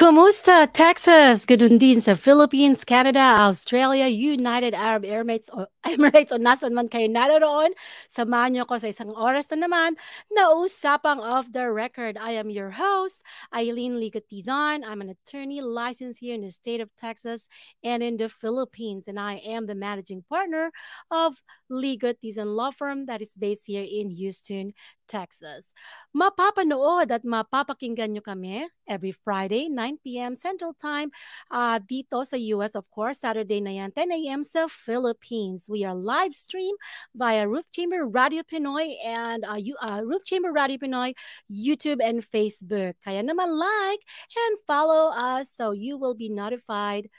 Kumusta, Texas? Ganun din sa Philippines, Canada, Australia, United Arab Emirates o Emirates o nasan man kayo naroon. Samahan niyo ko sa isang oras na naman na usapang off the record. I am your host, Eileen Ligotizon. I'm an attorney licensed here in the state of Texas and in the Philippines. And I am the managing partner of Ligotizon Law Firm that is based here in Houston, Texas. Mapapanood at mapapakinggan nyo kami every Friday, 9 p.m. Central Time uh, dito sa US, of course. Saturday na yan, 10 a.m. sa Philippines. We are live stream via Roof Chamber Radio Pinoy and uh, you, uh, Roof Chamber Radio Pinoy, YouTube and Facebook. Kaya naman like and follow us so you will be notified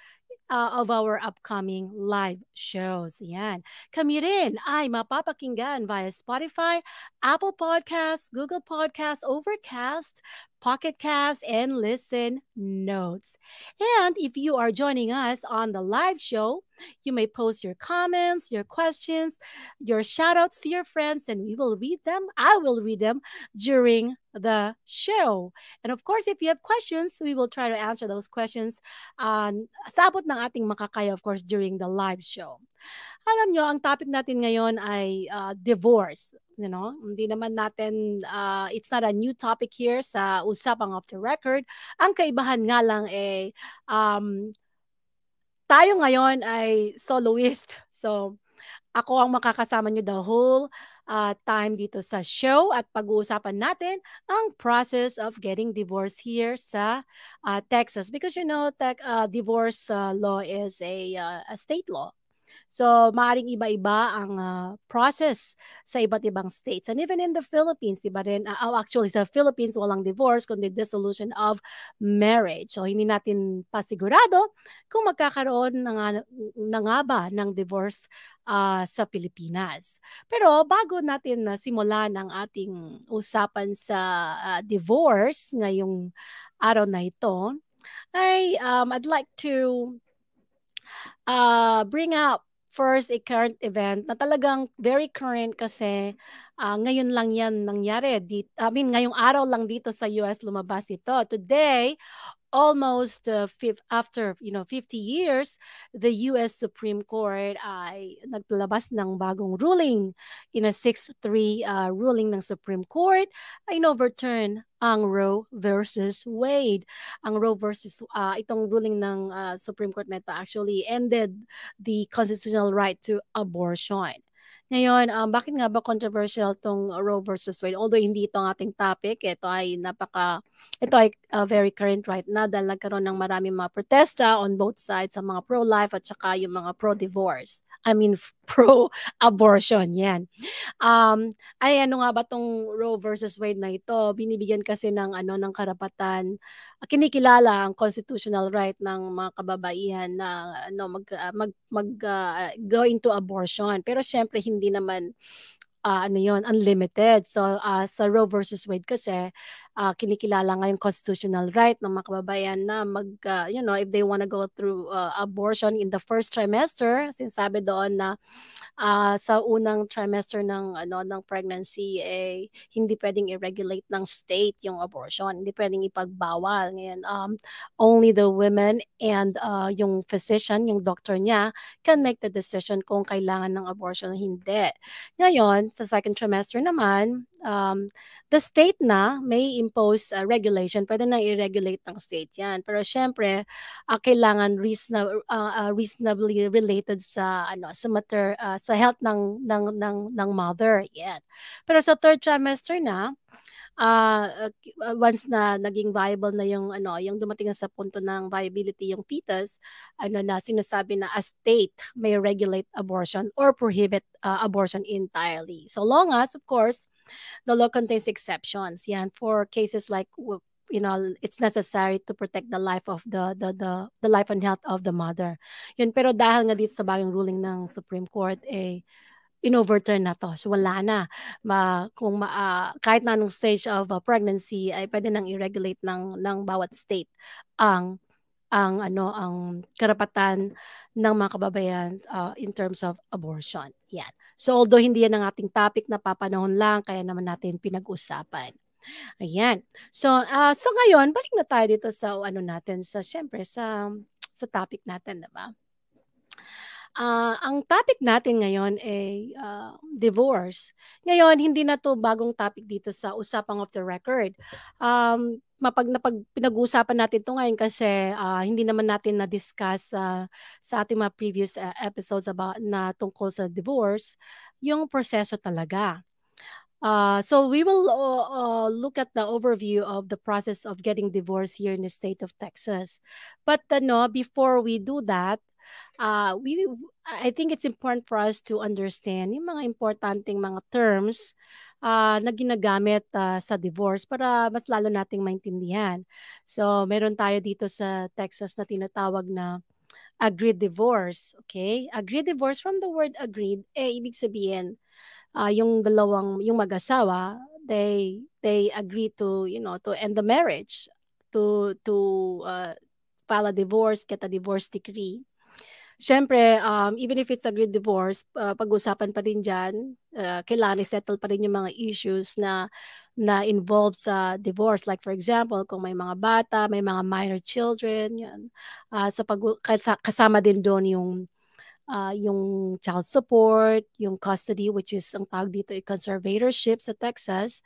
uh, of our upcoming live shows. Yan. Kami rin ay mapapakinggan via Spotify, Apple Podcasts, Google Podcasts, Overcast, Pocket Cast, and Listen Notes. And if you are joining us on the live show, you may post your comments, your questions, your shout outs to your friends, and we will read them. I will read them during the show. And of course, if you have questions, we will try to answer those questions um, sabot ng ating makakaya, of course, during the live show. Alam nyo, ang topic natin ngayon ay uh, divorce. You know, hindi naman natin, uh, it's not a new topic here sa usapang off the record. Ang kaibahan nga lang eh, um, tayo ngayon ay soloist. So, ako ang makakasama nyo the whole uh, time dito sa show at pag-uusapan natin ang process of getting divorced here sa uh, Texas because you know tech, uh, divorce uh, law is a, uh, a state law So, maaring iba-iba ang uh, process sa iba't ibang states. And even in the Philippines, iba rin, uh, actually, sa Philippines, walang divorce, kundi dissolution of marriage. So, hindi natin pasigurado kung magkakaroon na nga, na nga ba ng divorce uh, sa Pilipinas. Pero bago natin uh, simulan ang ating usapan sa uh, divorce ngayong araw na ito, ay um, I'd like to uh, bring up first a current event na talagang very current kasi uh, ngayon lang yan nangyari. Di, I mean, ngayong araw lang dito sa US lumabas ito. Today, almost uh, fifth, after you know 50 years the US Supreme Court ay naglabas ng bagong ruling in a 6-3 uh, ruling ng Supreme Court ay overturn ang Roe versus Wade. Ang Roe versus uh, itong ruling ng uh, Supreme Court na ito actually ended the constitutional right to abortion. Ngayon, um, bakit nga ba controversial tong Roe versus Wade? Although hindi ito ang ating topic, ito ay napaka, ito ay uh, very current right na dahil nagkaroon ng maraming mga protesta on both sides sa mga pro-life at saka yung mga pro-divorce. I mean, pro-abortion, yan. Um, ay ano nga ba tong Roe versus Wade na ito? Binibigyan kasi ng ano ng karapatan, kinikilala ang constitutional right ng mga kababaihan na ano mag uh, mag, mag uh, go into abortion. Pero syempre hindi hindi naman uh, ano yon unlimited. So uh, sa Roe versus Wade kasi uh, kinikilala nga yung constitutional right ng mga kababayan na mag uh, you know if they want to go through uh, abortion in the first trimester, sinasabi doon na uh, sa unang trimester ng ano ng pregnancy eh hindi pwedeng i-regulate ng state yung abortion, hindi pwedeng ipagbawal. Ngayon um only the women and uh, yung physician, yung doctor niya can make the decision kung kailangan ng abortion o hindi. Ngayon, sa second trimester naman, um, the state na may impose uh, regulation, pwede na i-regulate ng state yan. Pero syempre, uh, kailangan reasonable, uh, uh, reasonably related sa ano sa matter uh, sa health ng ng ng ng mother. Yan. Pero sa third trimester na, uh, once na naging viable na yung ano, yung dumating na sa punto ng viability yung fetus, ano na sinasabi na a state may regulate abortion or prohibit uh, abortion entirely. So long as of course the law contains exceptions. Yeah, and for cases like you know it's necessary to protect the life of the the the, the life and health of the mother. Yun pero dahil nga dito sa bagong ruling ng Supreme Court eh in-overturn na to. So wala na. Ma, kung ma, uh, kahit na anong stage of uh, pregnancy ay pwede nang i-regulate ng ng bawat state ang ang ano ang karapatan ng mga kababayan uh, in terms of abortion. Yan. So although hindi yan ang ating topic na papanahon lang kaya naman natin pinag-usapan. Ayan. So, ah, so ngayon balik na tayo dito sa ano natin, sa siyempre sa sa topic natin, 'di ba? Ah, ang topic natin ngayon ay, ah, divorce. Ngayon hindi na 'to bagong topic dito sa usapang off the record. Um, mapag napag pinag-uusapan natin 'to ngayon kasi, ah, hindi naman natin na-discuss sa sa ating mga previous, ah, episodes about na tungkol sa divorce, yung proseso talaga. Uh, so we will uh, uh, look at the overview of the process of getting divorced here in the state of Texas. But no, before we do that, uh, we I think it's important for us to understand yung mga importanteng mga terms uh, na ginagamit uh, sa divorce para mas lalo nating maintindihan. So meron tayo dito sa Texas na tinatawag na agreed divorce, okay? Agreed divorce from the word agreed, eh ibig sabihin uh, yung dalawang yung mag-asawa they they agree to you know to end the marriage to to uh, file a divorce get a divorce decree Siyempre, um, even if it's a agreed divorce, uh, pag-usapan pa rin dyan, uh, kailangan i-settle pa rin yung mga issues na na involved sa divorce. Like for example, kung may mga bata, may mga minor children, yan. Uh, so pag, kasama din doon yung uh, yung child support, yung custody, which is ang tawag dito ay conservatorship sa Texas,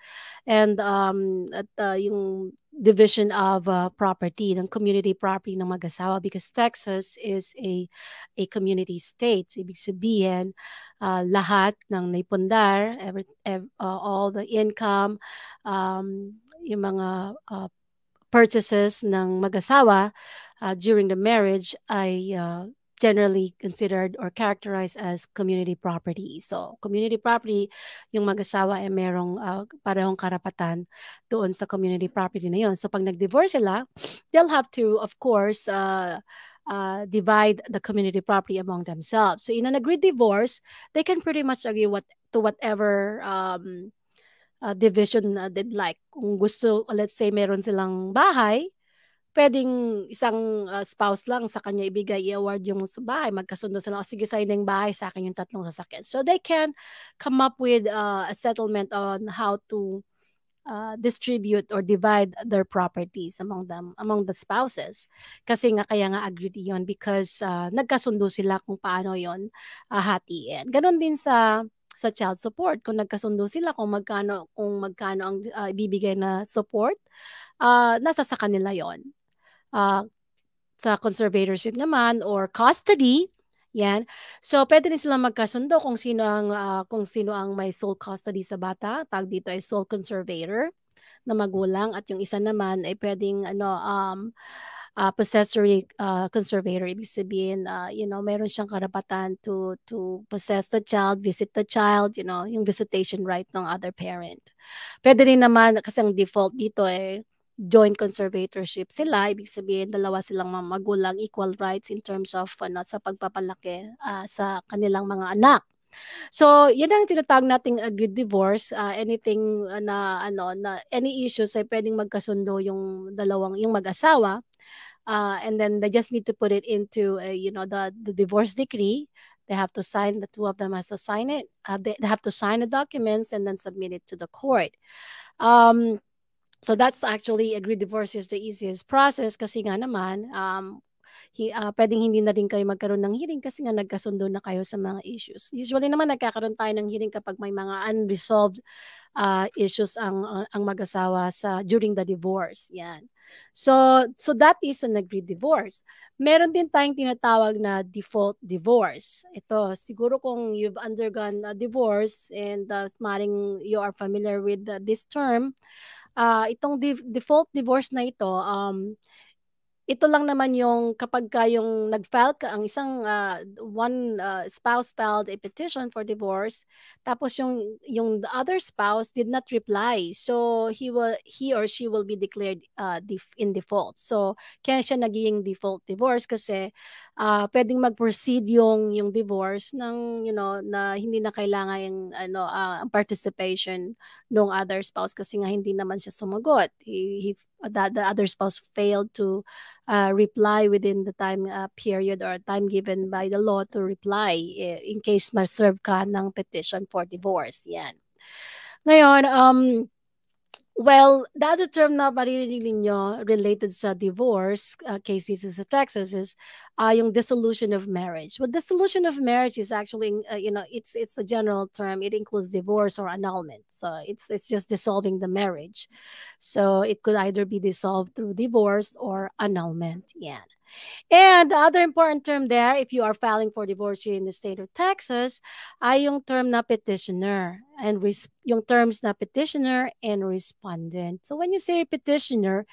and um, at uh, yung division of uh, property, ng community property ng mag-asawa because Texas is a a community state. So, ibig sabihin, uh, lahat ng naipundar, every, every, uh, all the income, um, yung mga uh, purchases ng mag-asawa uh, during the marriage ay uh, generally considered or characterized as community property. So, community property, yung mag-asawa ay merong uh, parehong karapatan doon sa community property na yun. So, pag nag-divorce sila, they'll have to, of course, uh, uh, divide the community property among themselves. So, in an agreed divorce, they can pretty much agree what to whatever um, uh, division uh, they'd like. Kung gusto, let's say, meron silang bahay, pwedeng isang uh, spouse lang sa kanya ibigay i-award yung sa bahay magkasundo sila oh, sige sa'yo na yung bahay sa akin yung tatlong sasakyan. So they can come up with uh, a settlement on how to uh, distribute or divide their properties among them among the spouses. Kasi nga kaya nga agreed yon because uh, nagkasundo sila kung paano yon uh, hatiin. Ganon din sa sa child support. Kung nagkasundo sila kung magkano kung magkano ang uh, ibibigay na support uh, nasa sa kanila yon uh, sa conservatorship naman or custody, yan. So pwede din sila magkasundo kung sino ang uh, kung sino ang may sole custody sa bata, tag dito ay sole conservator na magulang at yung isa naman ay pwedeng ano um uh, possessory uh, conservator. Ibig sabihin uh, you know meron siyang karapatan to to possess the child visit the child you know yung visitation right ng other parent. Pwede rin naman kasi ang default dito eh joint conservatorship sila, ibig sabihin dalawa silang magulang, equal rights in terms of ano, sa pagpapalaki uh, sa kanilang mga anak. So, yan ang tinatawag nating agreed divorce. Uh, anything na ano na any issues ay pwedeng magkasundo yung dalawang yung mag-asawa. Uh, and then they just need to put it into you know the the divorce decree. They have to sign the two of them has to sign it. Uh, they, they have to sign the documents and then submit it to the court. Um, So that's actually agreed divorce is the easiest process kasi nga naman um, hi, uh, pwedeng hindi na rin kayo magkaroon ng hearing kasi nga nagkasundo na kayo sa mga issues. Usually naman nagkakaroon tayo ng hearing kapag may mga unresolved uh, issues ang uh, ang mag-asawa sa during the divorce. Yan. So so that is an agreed divorce. Meron din tayong tinatawag na default divorce. Ito, siguro kung you've undergone a divorce and uh, maring you are familiar with uh, this term, uh, itong de- default divorce na ito, um, ito lang naman yung kapag ka yung nag-file ka, ang isang uh, one uh, spouse filed a petition for divorce, tapos yung yung the other spouse did not reply. So he will he or she will be declared uh, def- in default. So kaya siya naging default divorce kasi uh, pwedeng mag-proceed yung yung divorce ng you know na hindi na kailangan yung ano uh, participation ng other spouse kasi nga hindi naman siya sumagot. He, he the, the other spouse failed to uh, reply within the time uh, period or time given by the law to reply eh, in case ma-serve ka ng petition for divorce. Yan. Ngayon, um, Well, the other term na maririnig ninyo related sa divorce uh, case dito sa Texas is uh, yung dissolution of marriage. Well, dissolution of marriage is actually, uh, you know, it's it's a general term. It includes divorce or annulment. So it's it's just dissolving the marriage. So it could either be dissolved through divorce or annulment. Yeah. And the other important term there, if you are filing for divorce here in the state of Texas, ay yung term na petitioner and yung terms na petitioner and respondent. So when you say petitioner,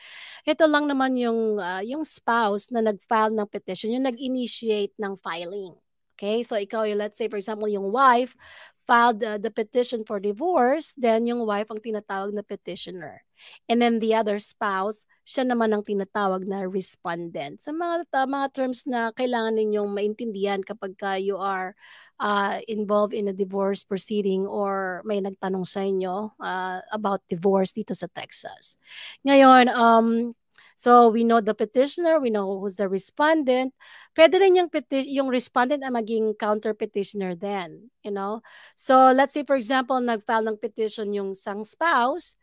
ito lang naman yung uh, yung spouse na nag-file ng petition, yung nag-initiate ng filing. Okay? So ikaw, let's say for example, yung wife filed uh, the petition for divorce, then yung wife ang tinatawag na petitioner. And then the other spouse, siya naman ang tinatawag na respondent. Sa mga, uh, mga terms na kailangan ninyong maintindihan kapag ka you are uh, involved in a divorce proceeding or may nagtanong sa inyo uh, about divorce dito sa Texas. Ngayon, um, So we know the petitioner, we know who's the respondent. Pwede rin yung, yung respondent na maging counter petitioner then, you know. So let's say for example, nag-file ng petition yung sang spouse,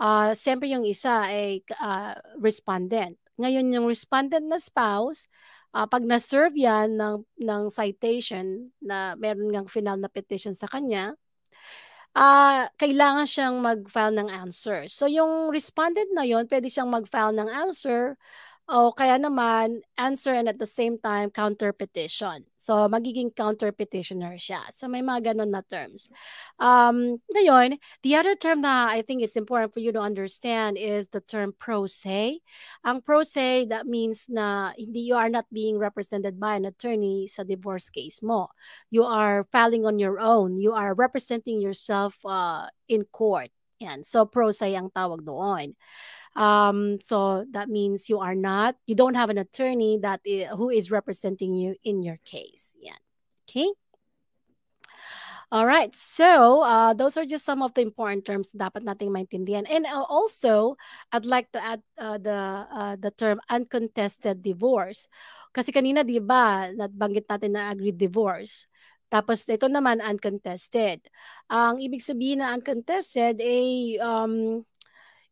uh, siyempre yung isa ay uh, respondent. Ngayon yung respondent na spouse, uh, pag na-serve yan ng, ng citation na meron ngang final na petition sa kanya, uh, kailangan siyang mag-file ng answer. So, yung respondent na yon pwede siyang mag-file ng answer o kaya naman answer and at the same time counter petition. So magiging counter petitioner siya. So may mga ganun na terms. Um, ngayon, the other term na I think it's important for you to understand is the term pro se. Ang pro se, that means na hindi you are not being represented by an attorney sa divorce case mo. You are filing on your own. You are representing yourself uh, in court. Yan. So pro se ang tawag doon. Um, so that means you are not, you don't have an attorney that is, who is representing you in your case. Yeah. Okay. All right. So, uh, those are just some of the important terms dapat nating maintindihan. And uh, also, I'd like to add uh, the uh, the term uncontested divorce. Kasi kanina, di ba, nabanggit natin na agreed divorce. Tapos ito naman uncontested. Ang ibig sabihin na uncontested ay um,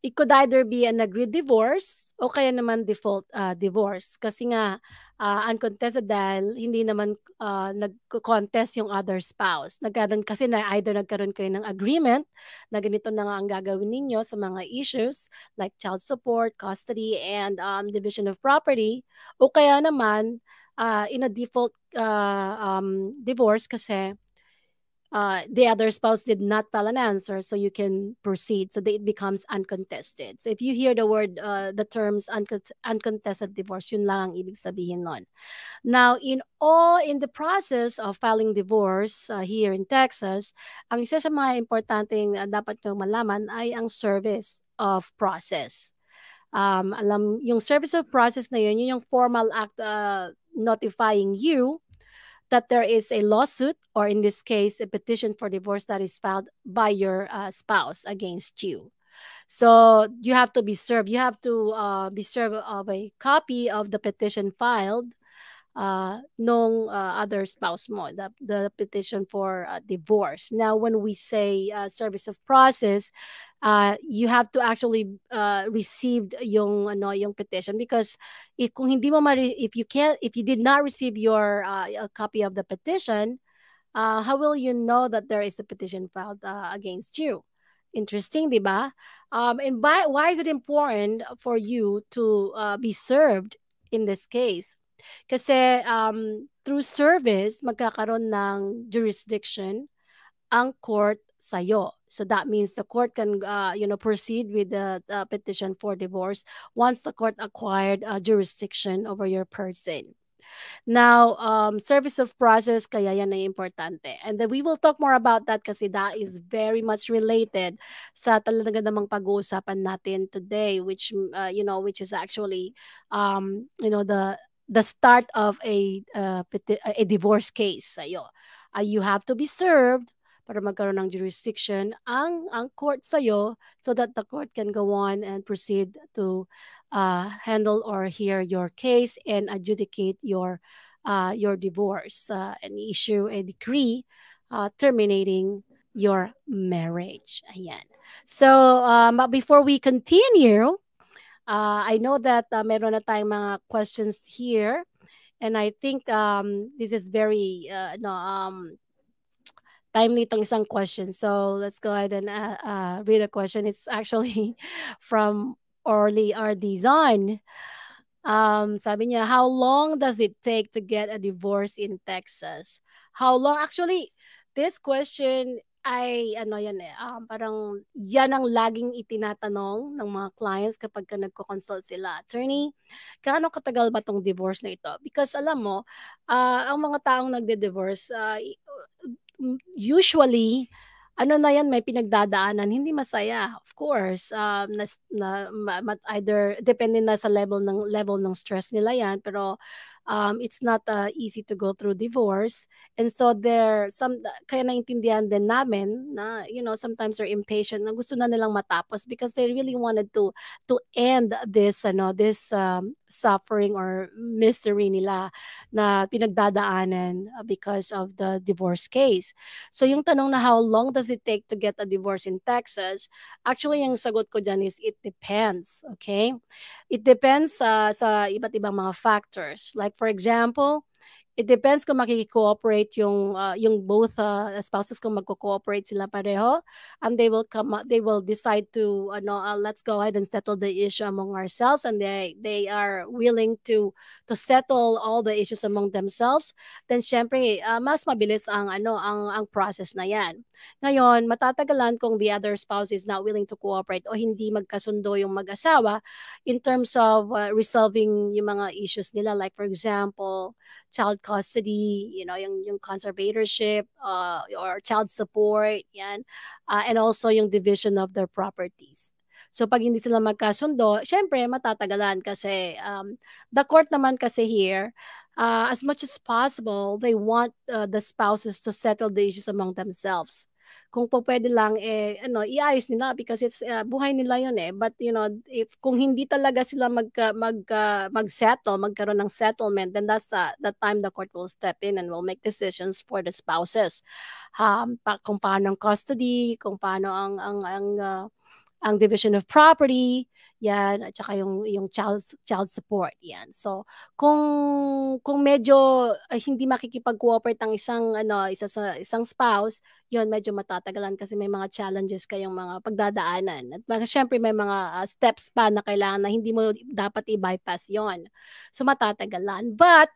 it could either be an agreed divorce o kaya naman default uh, divorce kasi nga uh, uncontested dahil hindi naman uh, nag-contest yung other spouse. Nagkaroon kasi na either nagkaroon kayo ng agreement na ganito na nga ang gagawin ninyo sa mga issues like child support, custody, and um, division of property o kaya naman uh, in a default uh, um, divorce kasi uh, the other spouse did not file an answer, so you can proceed. So it becomes uncontested. So if you hear the word, uh, the terms uncont- uncontested divorce, yun lang ang ibig sabihin nun. Now, in all, in the process of filing divorce uh, here in Texas, ang isa sa mga importanteng uh, dapat nyo malaman ay ang service of process. Um, alam, yung service of process na yun, yun yung formal act uh, notifying you that there is a lawsuit, or in this case, a petition for divorce that is filed by your uh, spouse against you. So you have to be served. You have to uh, be served of a copy of the petition filed uh, nung uh, other spouse mo, the, the petition for uh, divorce. Now, when we say uh, service of process, uh, you have to actually uh, receive yung ano yung petition because if kung hindi mo if you can't if you did not receive your uh, a copy of the petition, uh, how will you know that there is a petition filed uh, against you? Interesting, di ba? Um, and by, why is it important for you to uh, be served in this case? Kasi um, through service, magkakaroon ng jurisdiction ang court sa'yo. So that means the court can, uh, you know, proceed with the uh, petition for divorce once the court acquired uh, jurisdiction over your person. Now, um, service of process, kaya yan ay importante. And then we will talk more about that kasi that is very much related sa talaga namang pag-uusapan natin today, which, uh, you know, which is actually, um, you know, the the start of a uh, a divorce case sa'yo. Uh, you have to be served para magkaroon ng jurisdiction ang ang court sa'yo so that the court can go on and proceed to uh, handle or hear your case and adjudicate your uh, your divorce uh, and issue a decree uh, terminating your marriage. Ayan. So, um, but before we continue, uh, I know that uh, meron na tayong mga questions here. And I think um, this is very uh, no, um, timely itong isang question. So let's go ahead and uh, uh, read a question. It's actually from Orly R. Design. Um, sabi niya, how long does it take to get a divorce in Texas? How long? Actually, this question ay ano yan eh, um, parang yan ang laging itinatanong ng mga clients kapag ka nagko-consult sila. Attorney, gaano katagal ba tong divorce na ito? Because alam mo, uh, ang mga taong nagde-divorce, uh, usually, ano na yan, may pinagdadaanan, hindi masaya. Of course, um, na, na, either, depende na sa level ng, level ng stress nila yan, pero um, it's not uh, easy to go through divorce. And so there, some, kaya naintindihan din namin na, you know, sometimes they're impatient na gusto na nilang matapos because they really wanted to, to end this, ano, this um, suffering or misery nila na pinagdadaanan because of the divorce case. So yung tanong na how long does it take to get a divorce in Texas? Actually, yung sagot ko dyan is it depends, okay? It depends uh, sa iba't ibang mga factors. Like for example, it depends kung makiki-cooperate yung uh, yung both uh, spouses kung magko-cooperate sila pareho and they will come they will decide to ano uh, let's go ahead and settle the issue among ourselves and they they are willing to to settle all the issues among themselves then syempre uh, mas mabilis ang ano ang ang process na yan ngayon matatagalan kung the other spouse is not willing to cooperate o hindi magkasundo yung mag-asawa in terms of uh, resolving yung mga issues nila like for example child custody, you know, yung, yung conservatorship uh, or child support, yan. Uh, and also yung division of their properties. So pag hindi sila magkasundo, syempre matatagalan kasi um, the court naman kasi here, uh, as much as possible, they want uh, the spouses to settle the issues among themselves. Kung po pwede lang eh ano iayos nila because it's uh, buhay nila yun eh. But you know if kung hindi talaga sila mag mag uh, mag-settle magkaroon ng settlement then that's uh, the time the court will step in and will make decisions for the spouses. Um pa, kung paano ang custody kung paano ang ang ang uh, ang division of property yan at saka yung yung child child support yan. So kung kung medyo uh, hindi makikipag-cooperate ang isang ano isa sa isang spouse yon medyo matatagalan kasi may mga challenges kayong mga pagdadaanan. At mga, syempre may mga uh, steps pa na kailangan na hindi mo dapat i-bypass yon so matatagalan. But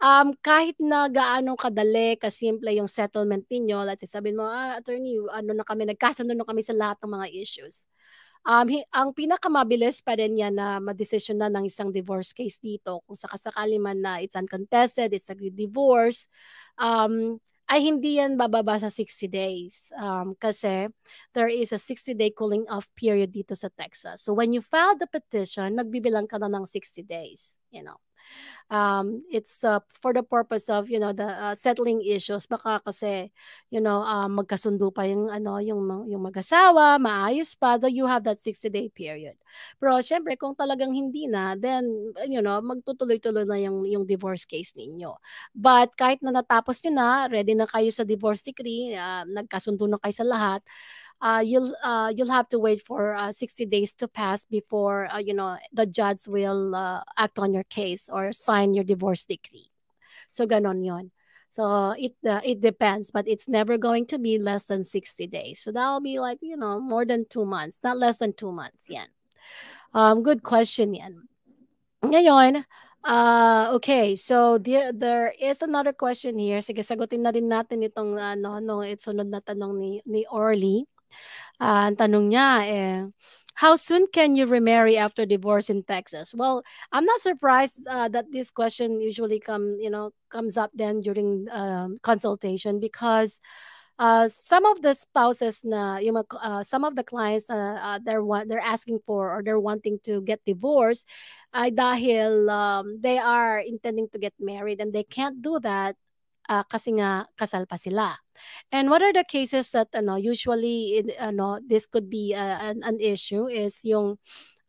um, kahit na gaano kadali, kasimple yung settlement ninyo, let's say sabihin mo, ah, attorney, ano na kami, nagkasundo na kami sa lahat ng mga issues um, ang pinakamabilis pa rin yan na madesisyon na ng isang divorce case dito kung sakasakali man na it's uncontested, it's agreed divorce, um, ay hindi yan bababa sa 60 days um, kasi there is a 60-day cooling off period dito sa Texas. So when you file the petition, magbibilang ka na ng 60 days, you know um, it's uh, for the purpose of you know the uh, settling issues baka kasi you know uh, magkasundo pa yung ano yung yung mag-asawa maayos pa though you have that 60 day period. Pero syempre kung talagang hindi na then you know magtutuloy-tuloy na yung yung divorce case ninyo. But kahit na natapos niyo na ready na kayo sa divorce decree uh, nagkasundo na kayo sa lahat uh, you'll uh, you'll have to wait for uh, 60 days to pass before uh, you know the judge will uh, act on your case or sign your divorce decree. So ganon yon. So it it depends, but it's never going to be less than 60 days. So that'll be like, you know, more than 2 months, not less than 2 months yan. Um good question yan. Ngayon, uh, okay, so there there is another question here. Sige, sagutin na rin natin itong ano no, sunod na tanong ni ni Orly. Uh, ang tanong niya eh, how soon can you remarry after divorce in Texas? Well, I'm not surprised uh, that this question usually come, you know, comes up then during um, consultation because uh, some of the spouses na uh, some of the clients uh, uh, they're they're asking for or they're wanting to get divorced ay dahil um, they are intending to get married and they can't do that uh, kasi nga kasal pa sila. And what are the cases that ano usually ano this could be uh, an, an issue is yung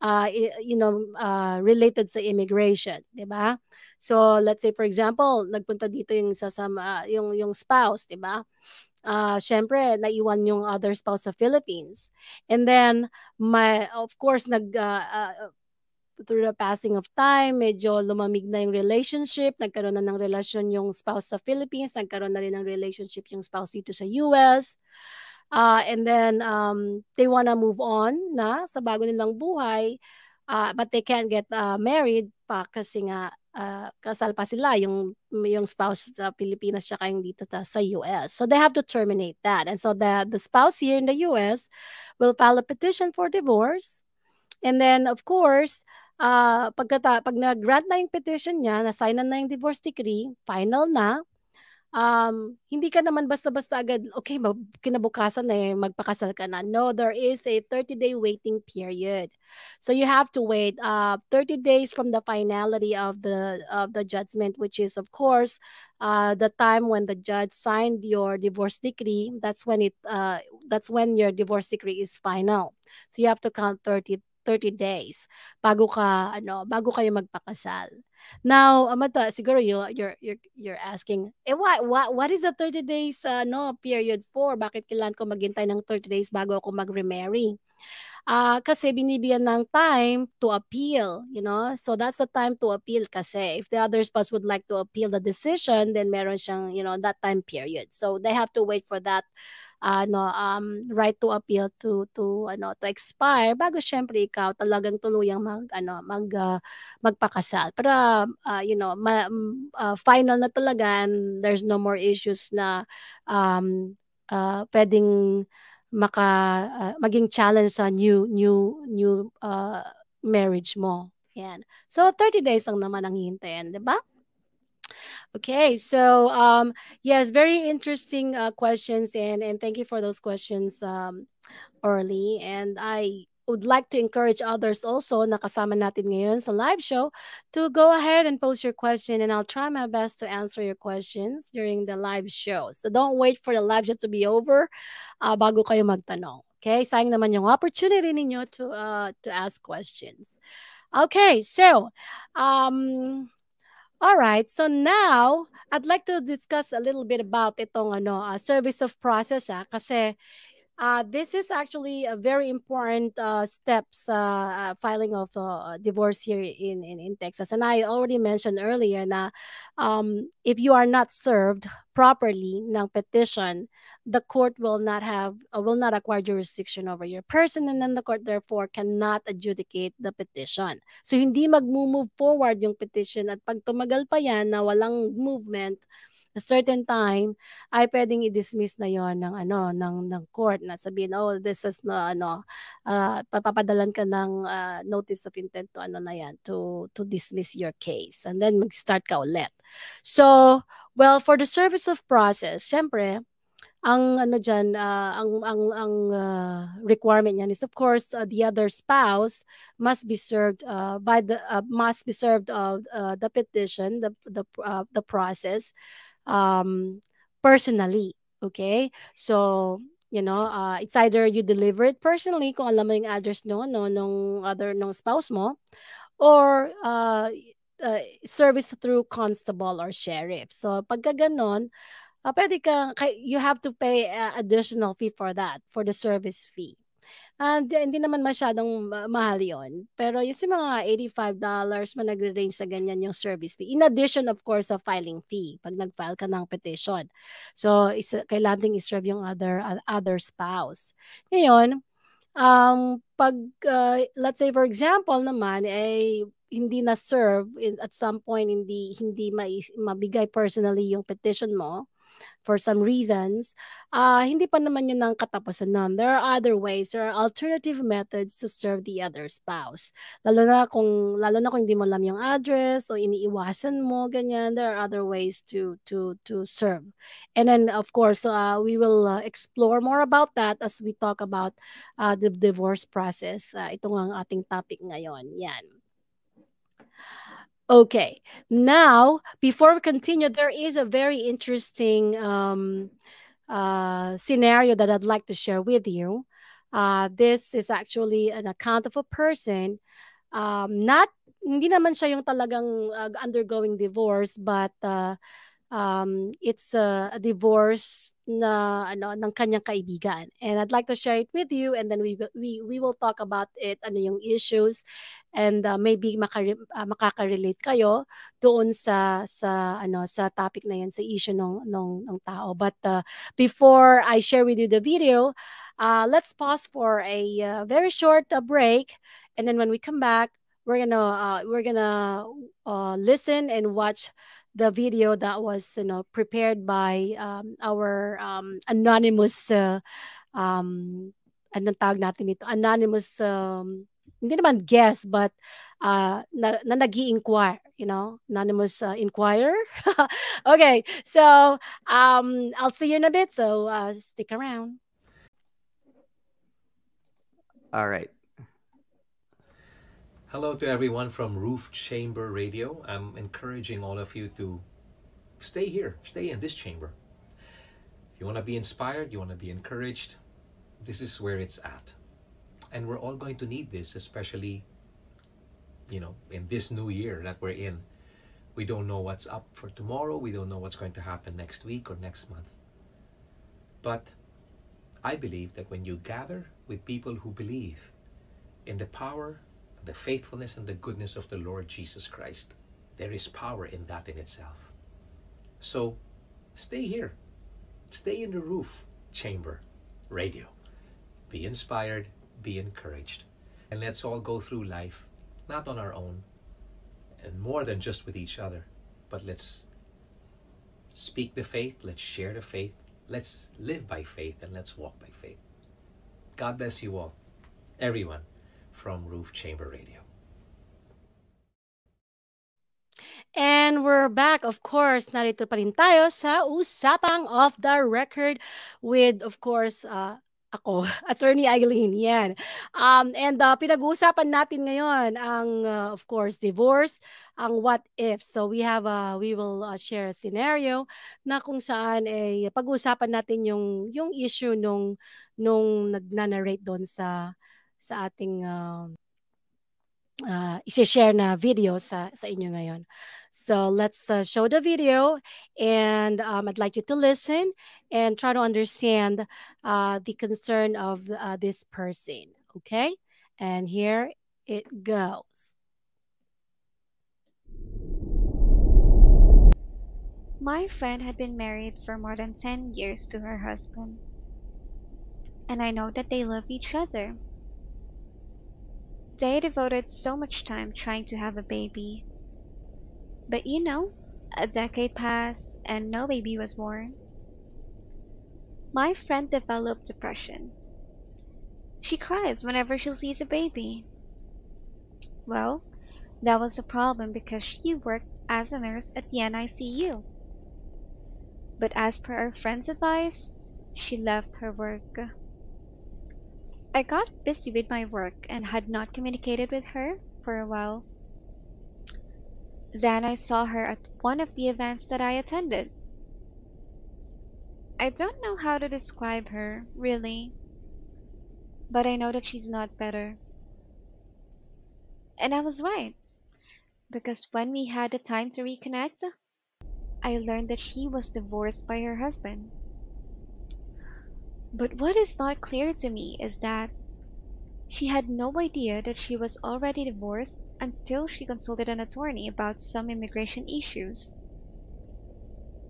uh, you know, uh, related sa immigration, 'di ba? So let's say for example, nagpunta dito yung sa uh, yung yung spouse, 'di ba? Uh, syempre, naiwan yung other spouse sa Philippines. And then, my, of course, nag, uh, uh, through the passing of time, medyo lumamig na yung relationship, nagkaroon na ng relasyon yung spouse sa Philippines, nagkaroon na rin ng relationship yung spouse dito sa US. Uh, and then um, they wanna move on na sa bago nilang buhay, uh, but they can't get uh, married pa kasi nga uh, kasal pa sila yung yung spouse sa Pilipinas tsaka yung dito ta, sa US. So they have to terminate that. And so the the spouse here in the US will file a petition for divorce. And then of course, uh, pagkata pag nag-grant na yung petition niya, na-sign na, yung divorce decree, final na, um, hindi ka naman basta-basta agad, okay, kinabukasan na eh, magpakasal ka na. No, there is a 30-day waiting period. So you have to wait uh, 30 days from the finality of the of the judgment, which is of course uh, the time when the judge signed your divorce decree. That's when it uh, that's when your divorce decree is final. So you have to count 30 30 days bago ka ano bago kayo magpakasal. Now, Amata, siguro you, you're, you're, you're asking, eh, what, what, what is the 30 days uh, no, period for? Bakit kailangan ko maghintay ng 30 days bago ako mag-remarry? Uh, kasi binibigyan ng time to appeal, you know? So that's the time to appeal kasi. If the other spouse would like to appeal the decision, then meron siyang, you know, that time period. So they have to wait for that ano um right to appeal to to ano to expire bago syempre ikaw talagang tuluyang mag ano mag uh, magpakasal. Para uh, you know ma, uh, final na talaga and there's no more issues na um uh, pwedeng maka uh, maging challenge sa new new new uh, marriage mo. Yan. So 30 days lang naman ang hintayin di ba Okay, so um, yes, very interesting uh, questions, and and thank you for those questions, um, early. And I would like to encourage others also na kasama natin ngayon sa live show to go ahead and post your question and I'll try my best to answer your questions during the live show. So don't wait for the live show to be over uh, bago kayo magtanong. Okay? Sayang naman yung opportunity ninyo to uh, to ask questions. Okay, so um all right. So now, I'd like to discuss a little bit about itong ano, uh, service of process ah, kasi uh, this is actually a very important uh, steps uh, filing of uh, divorce here in, in, in Texas. And I already mentioned earlier na um, if you are not served properly ng petition, the court will not have uh, will not acquire jurisdiction over your person and then the court therefore cannot adjudicate the petition. So hindi mag-move forward yung petition at pag tumagal pa yan na walang movement, a certain time ay pwedeng i-dismiss na yon ng ano ng ng court na sabihin oh this is na ano uh, papapadalan ka ng uh, notice of intent to ano na yan to to dismiss your case and then mag-start ka ulit. So, well for the service of process, syempre ang ano diyan uh, ah, ang ang ang uh, requirement niyan is of course uh, the other spouse must be served uh, by the uh, must be served of uh, the petition the the uh, the process um, personally. Okay? So, you know, uh, it's either you deliver it personally kung alam mo yung address no, no, nung other, nung spouse mo, or uh, uh, service through constable or sheriff. So, pagka ganon, uh, pwede ka, you have to pay uh, additional fee for that, for the service fee. And hindi naman masyadong mahal yon Pero yung si mga $85, man nagre-range sa ganyan yung service fee. In addition, of course, sa filing fee pag nag-file ka ng petition. So, is, kailangan ding iserve yung other, uh, other spouse. Ngayon, um, pag, uh, let's say for example naman, eh, hindi na serve at some point hindi hindi mabigay personally yung petition mo for some reasons, uh, hindi pa naman yun ang katapusan nun. There are other ways, there are alternative methods to serve the other spouse. Lalo na kung, lalo na kung hindi mo alam yung address o iniiwasan mo, ganyan, there are other ways to, to, to serve. And then, of course, uh, we will uh, explore more about that as we talk about uh, the divorce process. Uh, ito ang ating topic ngayon. Yan. Okay, now before we continue, there is a very interesting um, uh, scenario that I'd like to share with you. Uh, this is actually an account of a person, um, not hindi naman siya yung talagang uh, undergoing divorce, but uh, um, it's a, a divorce na ano ng kanyang kaibigan. And I'd like to share it with you and then we we we will talk about it ano yung issues and uh, maybe maka, uh, makaka-relate kayo doon sa sa ano sa topic na yan sa issue ng ng, ng tao. But uh, before I share with you the video uh, let's pause for a uh, very short uh, break. And then when we come back we're gonna uh, we're gonna uh, listen and watch the video that was you know prepared by um, our um, anonymous uh, um anong natin ito anonymous um, hindi naman guest but uh, na, na nag-inquire you know? Anonymous uh, inquirer? Okay so um I'll see you in a bit so uh, stick around. All right Hello to everyone from Roof Chamber Radio. I'm encouraging all of you to stay here, stay in this chamber. If you want to be inspired, you want to be encouraged, this is where it's at. And we're all going to need this, especially, you know, in this new year that we're in. We don't know what's up for tomorrow, we don't know what's going to happen next week or next month. But I believe that when you gather with people who believe in the power the faithfulness and the goodness of the Lord Jesus Christ. There is power in that in itself. So stay here. Stay in the roof chamber radio. Be inspired, be encouraged. And let's all go through life, not on our own, and more than just with each other, but let's speak the faith, let's share the faith, let's live by faith, and let's walk by faith. God bless you all, everyone from Roof Chamber Radio. And we're back. Of course, narito pa rin tayo sa Usapang Off the Record with, of course, uh, ako, Attorney Eileen, yan. Um, and uh, pinag-uusapan natin ngayon ang, uh, of course, divorce, ang what if. So we have, a, we will uh, share a scenario na kung saan eh, pag-uusapan natin yung, yung issue nung, nung nag-narrate doon sa, sa ating uh, uh, isi-share na video sa, sa inyo ngayon. So let's uh, show the video and um, I'd like you to listen and try to understand uh, the concern of uh, this person. Okay? And here it goes. My friend had been married for more than 10 years to her husband. And I know that they love each other. They devoted so much time trying to have a baby. But you know, a decade passed and no baby was born. My friend developed depression. She cries whenever she sees a baby. Well, that was a problem because she worked as a nurse at the NICU. But as per our friend's advice, she left her work. I got busy with my work and had not communicated with her for a while. Then I saw her at one of the events that I attended. I don't know how to describe her, really, but I know that she's not better. And I was right, because when we had the time to reconnect, I learned that she was divorced by her husband. But what is not clear to me is that she had no idea that she was already divorced until she consulted an attorney about some immigration issues.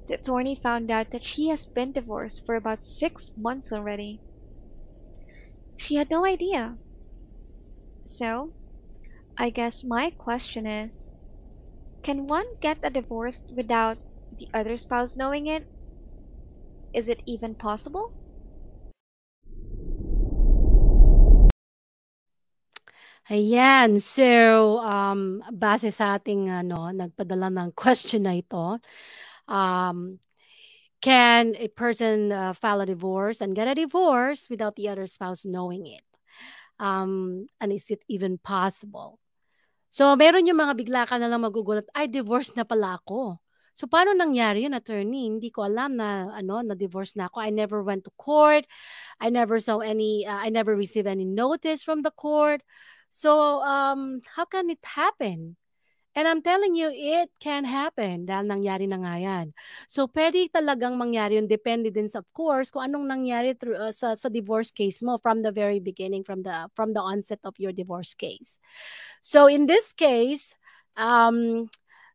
The attorney found out that she has been divorced for about six months already. She had no idea. So, I guess my question is can one get a divorce without the other spouse knowing it? Is it even possible? Ayan. So, um, base sa ating ano, nagpadala ng question na ito, um, can a person uh, file a divorce and get a divorce without the other spouse knowing it? Um, and is it even possible? So, meron yung mga bigla ka na lang magugulat, ay, divorce na pala ako. So paano nangyari yun, attorney? Hindi ko alam na ano, na divorce na ako. I never went to court. I never saw any uh, I never received any notice from the court. So um how can it happen? And I'm telling you, it can happen dahil nangyari na nga yan. So, pwede talagang mangyari yun. Depende din, of course, kung anong nangyari through, uh, sa, sa divorce case mo from the very beginning, from the, from the onset of your divorce case. So, in this case, um,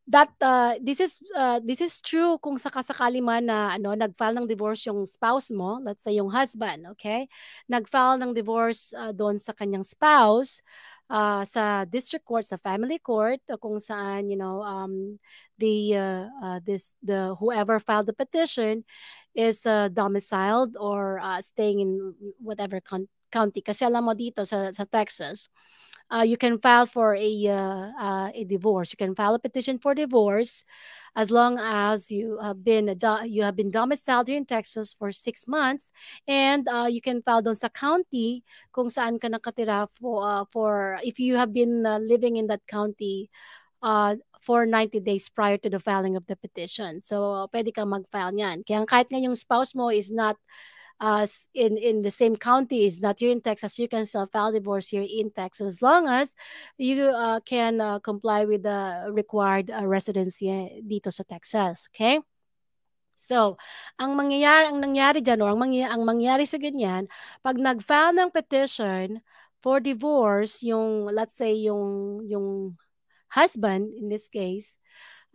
that uh, this is uh, this is true kung sakasakali man na ano nag-file ng divorce yung spouse mo, let's say yung husband, okay? Nag-file ng divorce uh, doon sa kanyang spouse uh, sa district court, sa family court, uh, kung saan, you know, um, the, uh, uh, this, the, whoever filed the petition is uh, domiciled or uh, staying in whatever county. Kasi alam mo dito sa, sa Texas, uh, you can file for a uh, uh, a divorce. You can file a petition for divorce as long as you have been you have been domiciled here in Texas for six months, and uh, you can file doon sa county kung saan ka nakatira for uh, for if you have been uh, living in that county uh, for 90 days prior to the filing of the petition. So, pwede kang mag-file niyan. Kaya kahit nga yung spouse mo is not uh, in in the same county is not here in Texas, you can still file divorce here in Texas as long as you uh, can uh, comply with the required uh, residency dito sa Texas. Okay? So, ang mangyayari, ang nangyari dyan, or ang mangyayari, ang mangyayari sa ganyan, pag nag-file ng petition for divorce, yung, let's say, yung, yung husband, in this case,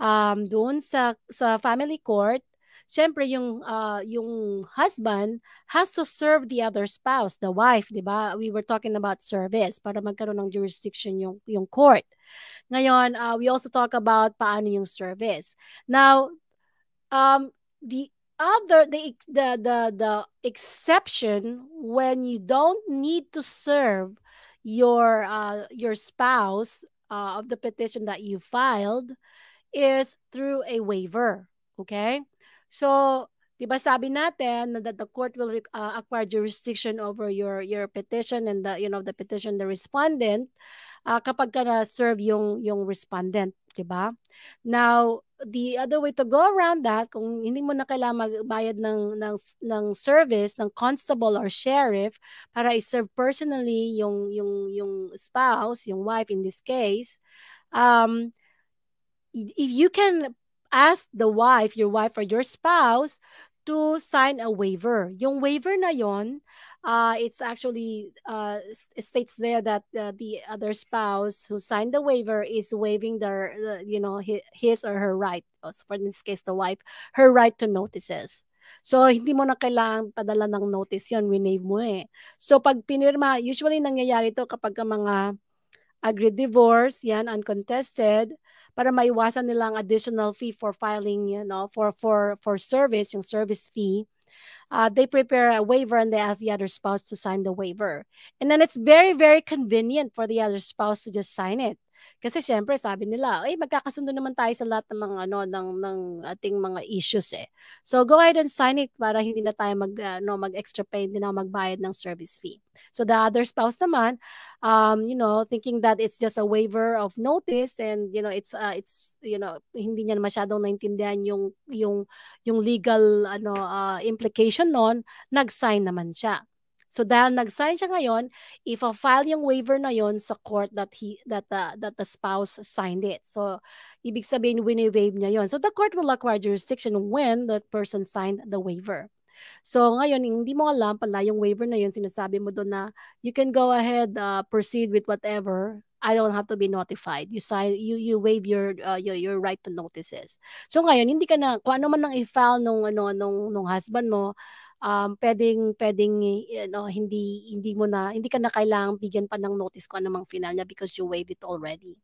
um, doon sa, sa family court, syempre yung uh, yung husband has to serve the other spouse, the wife, 'di ba? We were talking about service para magkaroon ng jurisdiction yung yung court. Ngayon, uh, we also talk about paano yung service. Now, um the other the the the the exception when you don't need to serve your uh, your spouse uh, of the petition that you filed is through a waiver okay So, 'di ba sabi natin that the court will uh, acquire jurisdiction over your your petition and the you know the petition the respondent uh, kapag ka na serve yung yung respondent, 'di ba? Now, the other way to go around that kung hindi mo na kailangan magbayad ng ng ng service ng constable or sheriff para i-serve personally yung yung yung spouse, yung wife in this case, um if you can ask the wife, your wife or your spouse to sign a waiver. Yung waiver na yon, uh, it's actually uh, it states there that uh, the other spouse who signed the waiver is waiving their, uh, you know, his, or her right. So for this case, the wife, her right to notices. So, hindi mo na kailangan padala ng notice yon winave mo eh. So, pag pinirma, usually nangyayari to kapag mga agreed divorce, yan, uncontested, para maiwasan nila ang additional fee for filing, you know, for for for service, yung service fee. Uh, they prepare a waiver and they ask the other spouse to sign the waiver. And then it's very, very convenient for the other spouse to just sign it. Kasi syempre sabi nila, ay magkakasundo naman tayo sa lahat ng mga ano ng ng ating mga issues eh. So go ahead and sign it para hindi na tayo mag uh, no mag-extra pay, hindi na magbayad ng service fee. So the other spouse naman um you know thinking that it's just a waiver of notice and you know it's uh, it's you know hindi niya masyadong naintindihan yung yung yung legal ano uh, implication noon, nag-sign naman siya. So dahil nag-sign siya ngayon, if a file yung waiver na yon sa court that he that the, that the spouse signed it. So ibig sabihin wini-waive niya yon. So the court will acquire jurisdiction when that person signed the waiver. So ngayon, hindi mo alam pala yung waiver na yun, sinasabi mo doon na you can go ahead, uh, proceed with whatever. I don't have to be notified. You sign, you you waive your uh, your, your right to notices. So ngayon, hindi ka na kung ano man nang i-file nung ano nung nung husband mo, um, pwedeng pwedeng you know, hindi hindi mo na hindi ka na kailangang bigyan pa ng notice kung ano mang final niya because you waived it already.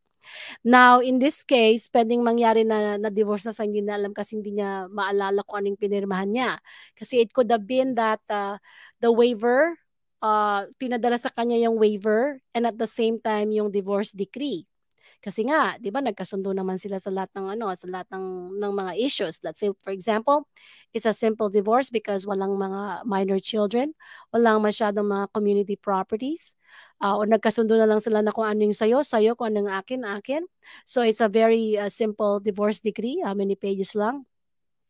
Now, in this case, pwedeng mangyari na na-divorce na sa hindi na alam kasi hindi niya maalala kung anong pinirmahan niya. Kasi it could have been that uh, the waiver, uh, pinadala sa kanya yung waiver and at the same time yung divorce decree. Kasi nga, 'di ba nagkasundo naman sila sa lahat ng ano, sa lahat ng ng mga issues. Let's say for example, it's a simple divorce because walang mga minor children, walang masyadong mga community properties. Uh, o nagkasundo na lang sila na kung ano yung sayo, sayo, kung ano yung akin, akin. So it's a very uh, simple divorce decree. How many pages lang?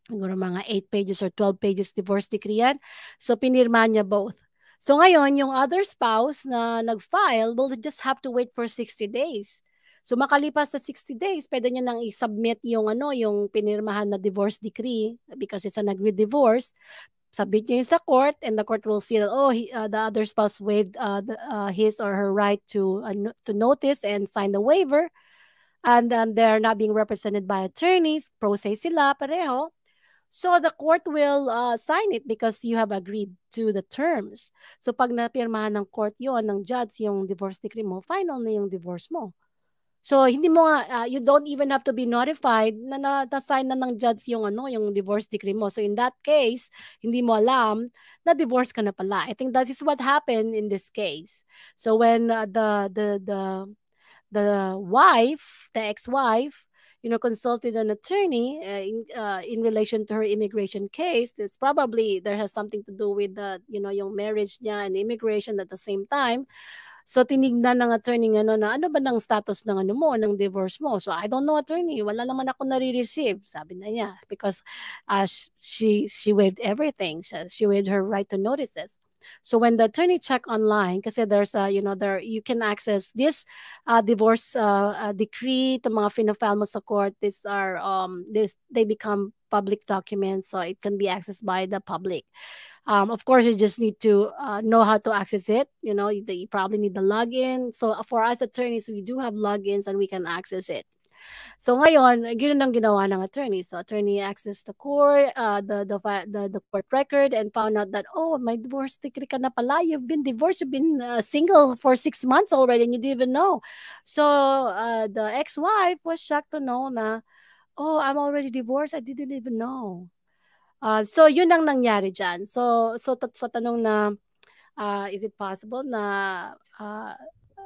Siguro mga 8 pages or 12 pages divorce decree yan. So pinirma niya both. So ngayon, yung other spouse na nag-file will just have to wait for 60 days. So makalipas sa 60 days, pwede niya nang i-submit yung ano, yung pinirmahan na divorce decree because it's an agreed divorce. Submit niya yun sa court and the court will see that oh he, uh, the other spouse waived uh, the, uh, his or her right to uh, to notice and sign the waiver and then they're not being represented by attorneys, pro se sila pareho. So the court will uh, sign it because you have agreed to the terms. So pag napirmahan ng court yon ng judge yung divorce decree mo, final na yung divorce mo. So hindi mo uh, you don't even have to be notified na na-sign na ng judge yung ano, yung divorce decree mo. So in that case, hindi mo alam na divorce ka na pala. I think that is what happened in this case. So when uh, the the the the wife, the ex-wife you know, consulted an attorney uh, in, uh, in relation to her immigration case. This probably there has something to do with the, you know, yung marriage niya and immigration at the same time. So tinignan ng attorney ano na ano ba ng status ng ano mo ng divorce mo. So I don't know attorney, wala naman ako nare-receive, sabi na niya because uh, she she waived everything. She, she waived her right to notices. So when the attorney check online, kasi there's a, you know, there you can access this uh, divorce uh, uh, decree to mga finafile mo sa court. These are um this they become public documents, so it can be accessed by the public. Um, of course, you just need to uh, know how to access it. You know, you, you probably need the login. So for us attorneys, we do have logins and we can access it. So ngayon, ganoon ang ginawa ng attorney. So attorney accessed the court, uh, the, the, the, the court record and found out that, oh, my divorce decree ka na pala. You've been divorced. You've been uh, single for six months already and you didn't even know. So uh, the ex-wife was shocked to know na, oh, I'm already divorced. I didn't even know. Uh, so yun ang nangyari dyan. So, so sa tanong na, uh, is it possible na uh,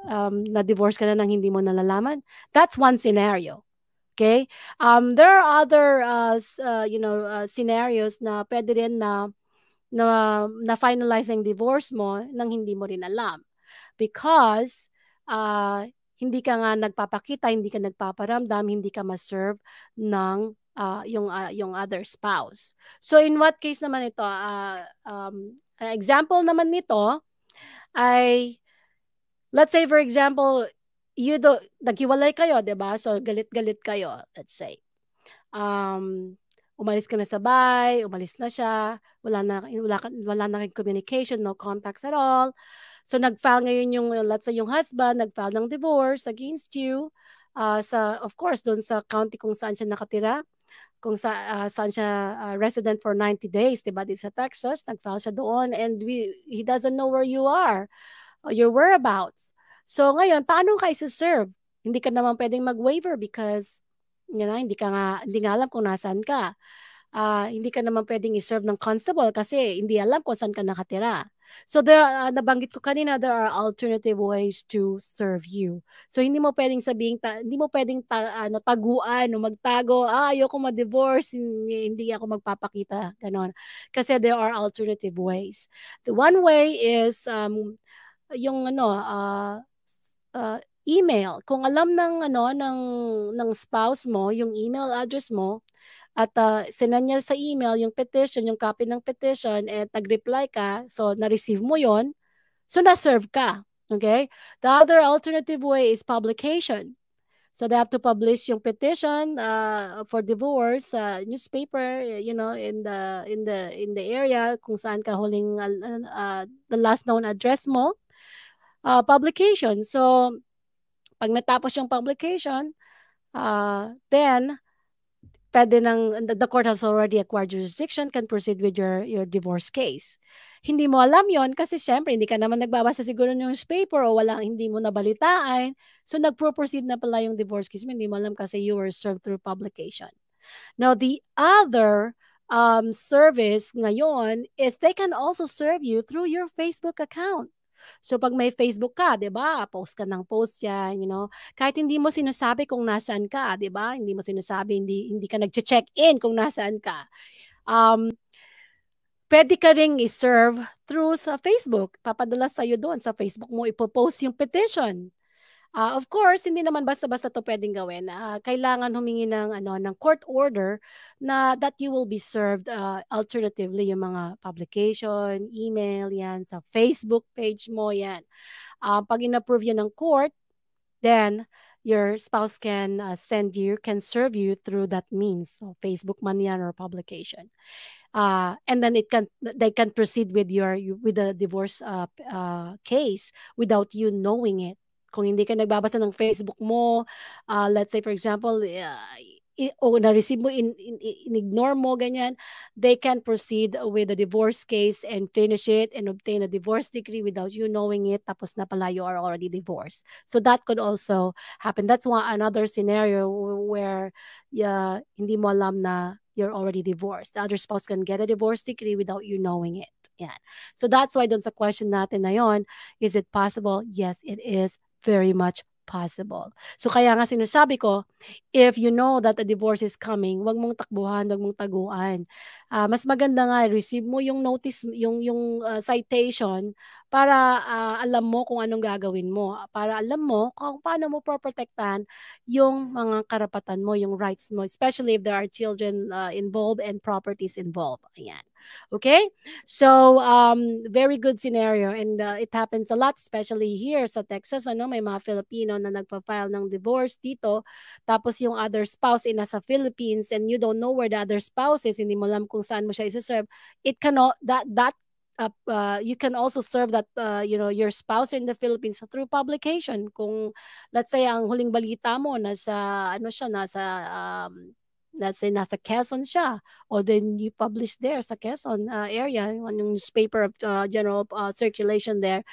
um, na-divorce ka na nang hindi mo nalalaman. That's one scenario. Okay? Um, there are other, uh, uh, you know, uh, scenarios na pwede rin na, na, na finalize divorce mo nang hindi mo rin alam. Because, uh, hindi ka nga nagpapakita, hindi ka nagpaparamdam, hindi ka ma-serve ng uh, yung uh, yung other spouse. So in what case naman ito, uh, um, example naman nito ay let's say for example, you do naghiwalay kayo, 'di ba? So galit-galit kayo, let's say. Um umalis ka na sa bahay, umalis na siya, wala na wala, wala na kayong communication, no contacts at all. So nag-file ngayon yung let's say yung husband nag-file ng divorce against you uh, sa of course doon sa county kung saan siya nakatira kung sa uh, saan siya uh, resident for 90 days, 'di ba? Dito sa Texas, nag-file siya doon and we, he doesn't know where you are your whereabouts. So ngayon, paano ka isa-serve? Hindi ka naman pwedeng mag-waiver because you know, hindi ka nga hindi nga alam kung nasaan ka. Uh, hindi ka naman pwedeng i-serve ng constable kasi hindi alam kung saan ka nakatira. So there uh, nabanggit ko kanina there are alternative ways to serve you. So hindi mo pwedeng sabihin ta, hindi mo pwedeng ta, ano taguan o magtago, ah ayoko ma-divorce, hindi, hindi ako magpapakita ganon. Kasi there are alternative ways. The one way is um yung ano, uh, uh, email. Kung alam ng ano ng ng spouse mo yung email address mo at uh, sinend niya sa email yung petition, yung copy ng petition at nag-reply ka, so na-receive mo yon, so na-serve ka. Okay? The other alternative way is publication. So they have to publish yung petition uh, for divorce uh, newspaper, you know, in the in the in the area kung saan ka huling uh, uh, the last known address mo uh, publication. So, pag natapos yung publication, uh, then, pwede nang, the court has already acquired jurisdiction, can proceed with your, your divorce case. Hindi mo alam yon kasi syempre hindi ka naman nagbabasa siguro ng newspaper o wala, hindi mo nabalitaan. So nagpro-proceed na pala yung divorce case hindi mo alam kasi you were served through publication. Now the other um, service ngayon is they can also serve you through your Facebook account. So pag may Facebook ka, 'di ba? Post ka ng post 'yan, you know. Kahit hindi mo sinasabi kung nasaan ka, 'di ba? Hindi mo sinasabi, hindi hindi ka nagche-check-in kung nasaan ka. Um pwede ka ring i-serve through sa Facebook. Papadala sa iyo doon sa Facebook mo ipo-post yung petition. Uh, of course, hindi naman basta-basta to pwedeng gawin. Uh, kailangan humingi ng ano ng court order na that you will be served uh, alternatively yung mga publication, email yan sa Facebook page mo yan. Uh, pag inapprove yan ng court, then your spouse can uh, send you, can serve you through that means. So Facebook man yan or publication. Uh, and then it can they can proceed with your with the divorce uh, uh, case without you knowing it kung hindi ka nagbabasa ng Facebook mo, uh, let's say for example, uh, o na-receive mo, in, in, in-ignore mo, ganyan, they can proceed with the divorce case and finish it and obtain a divorce decree without you knowing it, tapos na pala you are already divorced. So that could also happen. That's one another scenario where yeah, hindi mo alam na you're already divorced. The other spouse can get a divorce decree without you knowing it. Yeah. So that's why dun sa question natin na yon, is it possible? Yes, it is very much possible. So kaya nga sinasabi ko, if you know that a divorce is coming, wag mong takbuhan, wag mong taguan. Uh, mas maganda nga receive mo yung notice, yung yung uh, citation para uh, alam mo kung anong gagawin mo, para alam mo kung paano mo proprotektahan yung mga karapatan mo, yung rights mo, especially if there are children uh, involved and properties involved. Ayan. Okay? So, um, very good scenario and uh, it happens a lot, especially here sa Texas. Ano, may mga Filipino na nagpa-file ng divorce dito. Tapos yung other spouse ay nasa Philippines and you don't know where the other spouse is, hindi mo alam kung saan mo siya isa-serve. It cannot, that, that uh, uh, you can also serve that uh, you know your spouse in the Philippines through publication kung let's say ang huling balita mo nasa ano siya nasa um, let's say nasa Quezon siya or then you publish there sa Quezon uh, area yung newspaper of uh, general uh, circulation there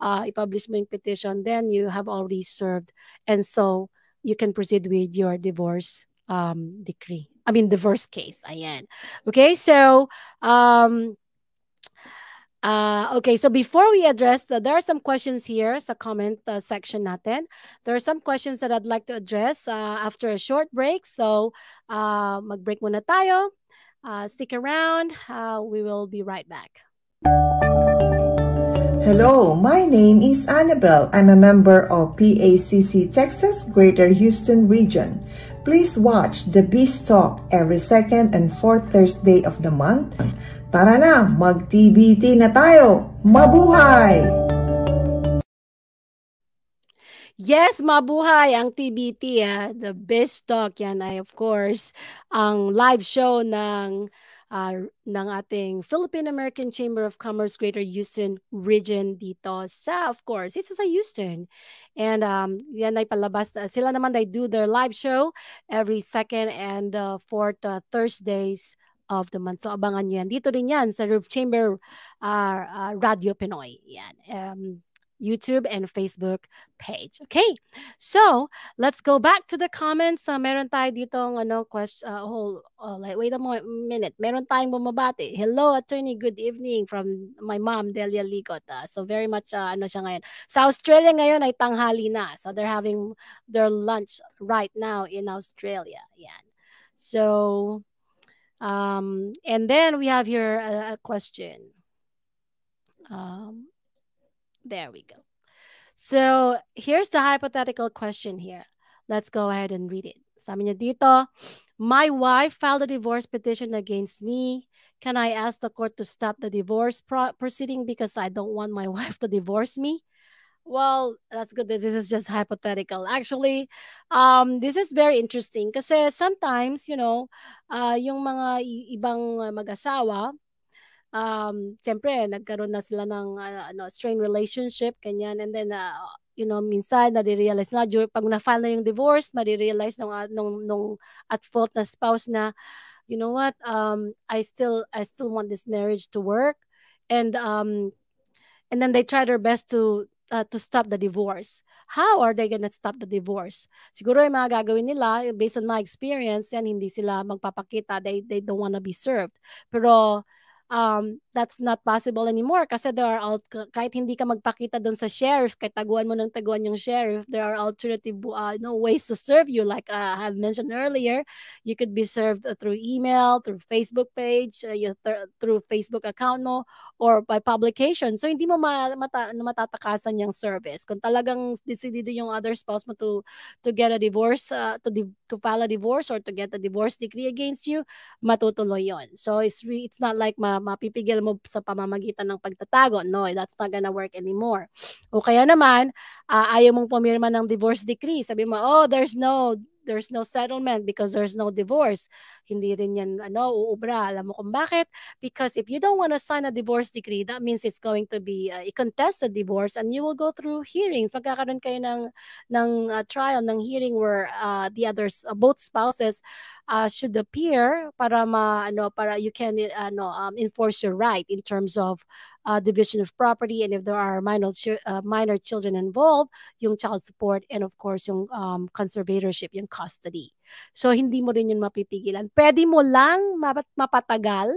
uh, i-publish mo yung petition then you have already served and so you can proceed with your divorce um, decree I mean divorce case ayan. Okay so um Uh, okay, so before we address, the, there are some questions here sa comment uh, section natin. There are some questions that I'd like to address uh, after a short break. So uh, mag-break muna tayo. Uh, stick around. Uh, we will be right back. Hello, my name is Annabelle. I'm a member of PACC Texas Greater Houston Region. Please watch the Beast Talk every second and fourth Thursday of the month Tara na, mag-TBT na tayo! Mabuhay! Yes, mabuhay ang TBT. Ah. The best talk yan ay of course ang live show ng uh, ng ating Philippine American Chamber of Commerce Greater Houston region dito sa of course it's sa Houston and um yan ay palabas uh, sila naman they do their live show every second and uh, fourth uh, Thursdays of the month. So abangan nyo yan. Dito din yan sa Roof Chamber uh, uh, Radio Pinoy. Yan. Um, YouTube and Facebook page. Okay. So, let's go back to the comments. Uh, meron tayo dito ano question uh, whole oh, like wait a minute. Meron tayong bumabati. Hello attorney, good evening from my mom Delia Ligot. Uh, so very much uh, ano siya ngayon. Sa Australia ngayon ay tanghali na. So they're having their lunch right now in Australia. Yan. So, um, and then we have here a, a question. Um, there we go. So here's the hypothetical question here. Let's go ahead and read it. Sabi niya dito, my wife filed a divorce petition against me. Can I ask the court to stop the divorce pro- proceeding because I don't want my wife to divorce me? Well, that's good. This is just hypothetical. Actually, um, this is very interesting kasi sometimes, you know, uh, yung mga ibang mag-asawa, um, syempre, nagkaroon na sila ng uh, ano, strained relationship, kanyan, and then, uh, you know, minsan, nare-realize na, pag na-file na yung divorce, nare-realize nung, nung, nung at fault na spouse na, you know what, um, I still, I still want this marriage to work, and, um, and then they try their best to uh, to stop the divorce. How are they gonna stop the divorce? Siguro yung mga gagawin nila, based on my experience, yan hindi sila magpapakita, they, they don't wanna be served. Pero um, that's not possible anymore kasi there are alt kahit hindi ka magpakita doon sa sheriff, kahit taguan mo ng taguan yung sheriff, there are alternative uh, no ways to serve you like uh, I have mentioned earlier. You could be served uh, through email, through Facebook page, uh, you, th- through Facebook account mo or by publication. So hindi mo ma- mata- matatakasan yung service. Kung talagang decidido yung other spouse mo to to get a divorce, uh, to di- to file a divorce or to get a divorce decree against you, matutuloy yon. So it's re- it's not like ma- mapipigil mo sa pamamagitan ng pagtatago. No, that's not gonna work anymore. O kaya naman, uh, ayaw mong pumirma ng divorce decree. Sabi mo, oh, there's no there's no settlement because there's no divorce. Hindi rin yan ano, uubra. Alam mo kung bakit? Because if you don't want to sign a divorce decree, that means it's going to be uh, contested divorce and you will go through hearings. Magkakaroon kayo ng, ng uh, trial, ng hearing where uh, the others, uh, both spouses uh, should appear para ma ano para you can ano um, enforce your right in terms of uh, division of property and if there are minor uh, minor children involved yung child support and of course yung um, conservatorship yung custody. So hindi mo rin yun mapipigilan. Pwede mo lang mapatagal.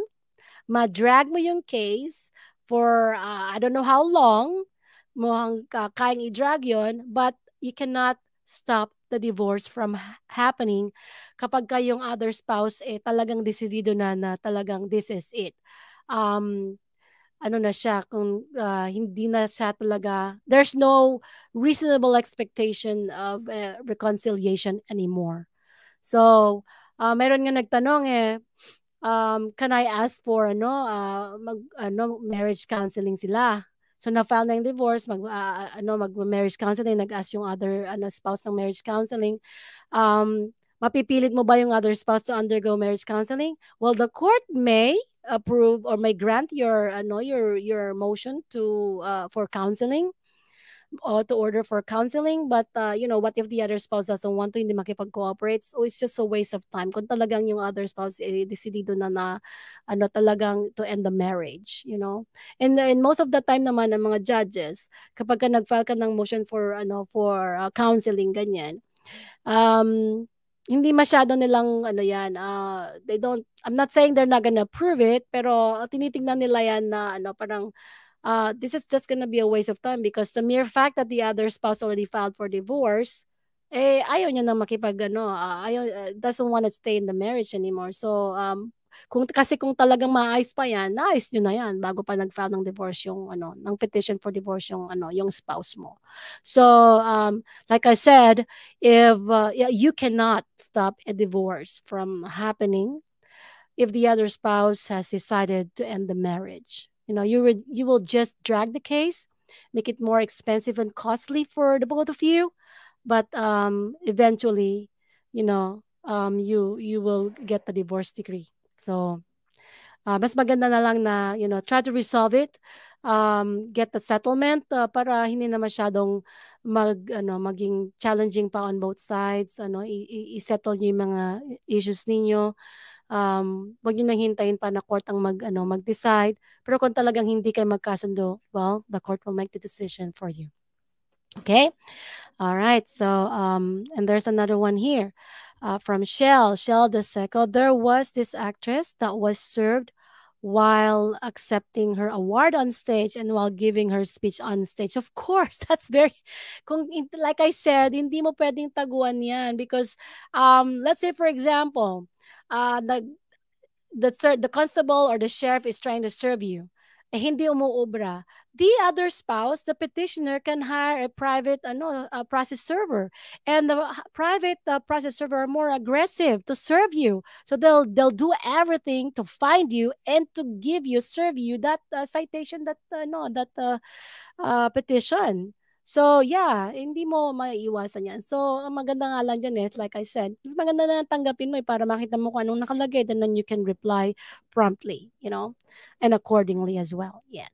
Ma-drag mo yung case for uh, I don't know how long. Mo hang uh, kayang i-drag yon but you cannot stop the divorce from happening kapag ka yung other spouse eh talagang decidido na na talagang this is it. Um, ano na siya kung uh, hindi na siya talaga there's no reasonable expectation of uh, reconciliation anymore. So, uh, meron nga nagtanong eh um, can I ask for ano uh, mag ano marriage counseling sila? So na-file na yung divorce, mag uh, ano mag-marriage counseling, nag-ask yung other ano spouse ng marriage counseling. Um mapipilit mo ba yung other spouse to undergo marriage counseling? Well, the court may approve or may grant your ano your your motion to uh, for counseling uh, to order for counseling. But uh, you know what if the other spouse doesn't want to hindi makipag-cooperate? So it's just a waste of time. Kung talagang yung other spouse eh, decidido na na ano talagang to end the marriage you know? And, and most of the time naman ng mga judges kapag ka nag-file ka ng motion for ano for uh, counseling ganyan um hindi masyado nilang ano yan uh, they don't I'm not saying they're not gonna approve it pero tinitingnan nila yan na ano parang uh, this is just gonna be a waste of time because the mere fact that the other spouse already filed for divorce, eh, ayaw niya na makipag, ano, uh, ayaw, uh, doesn't want to stay in the marriage anymore. So, um, kung kasi kung talagang maayos pa yan, naayos nyo na yan bago pa nag-file ng divorce yung ano, ng petition for divorce yung ano, yung spouse mo. So, um, like I said, if uh, you cannot stop a divorce from happening if the other spouse has decided to end the marriage. You know, you would you will just drag the case, make it more expensive and costly for the both of you, but um, eventually, you know, um, you you will get the divorce decree. So, uh, mas maganda na lang na you know try to resolve it, um, get the settlement uh, para hindi na masyadong mag ano maging challenging pa on both sides. Ano, i-settle niyo yung mga issues ninyo um, wag niyo nang hintayin pa na court ang mag, ano, mag-decide. Pero kung talagang hindi kayo magkasundo, well, the court will make the decision for you. Okay? All right. So, um, and there's another one here uh, from Shell. Shell the second. There was this actress that was served while accepting her award on stage and while giving her speech on stage. Of course, that's very, kung, like I said, hindi mo pwedeng taguan yan because, um, let's say for example, uh, the the the constable or the sheriff is trying to serve you eh, hindi umuubra. The other spouse the petitioner can hire a private ano a process server. And the private uh, process server are more aggressive to serve you. So they'll they'll do everything to find you and to give you serve you that uh, citation that uh, no that uh, uh, petition So, yeah, hindi mo maiiwasan yan. So, ang maganda nga lang dyan is, like I said, mas maganda na tanggapin mo eh, para makita mo kung anong nakalagay and then you can reply promptly, you know, and accordingly as well. Yeah.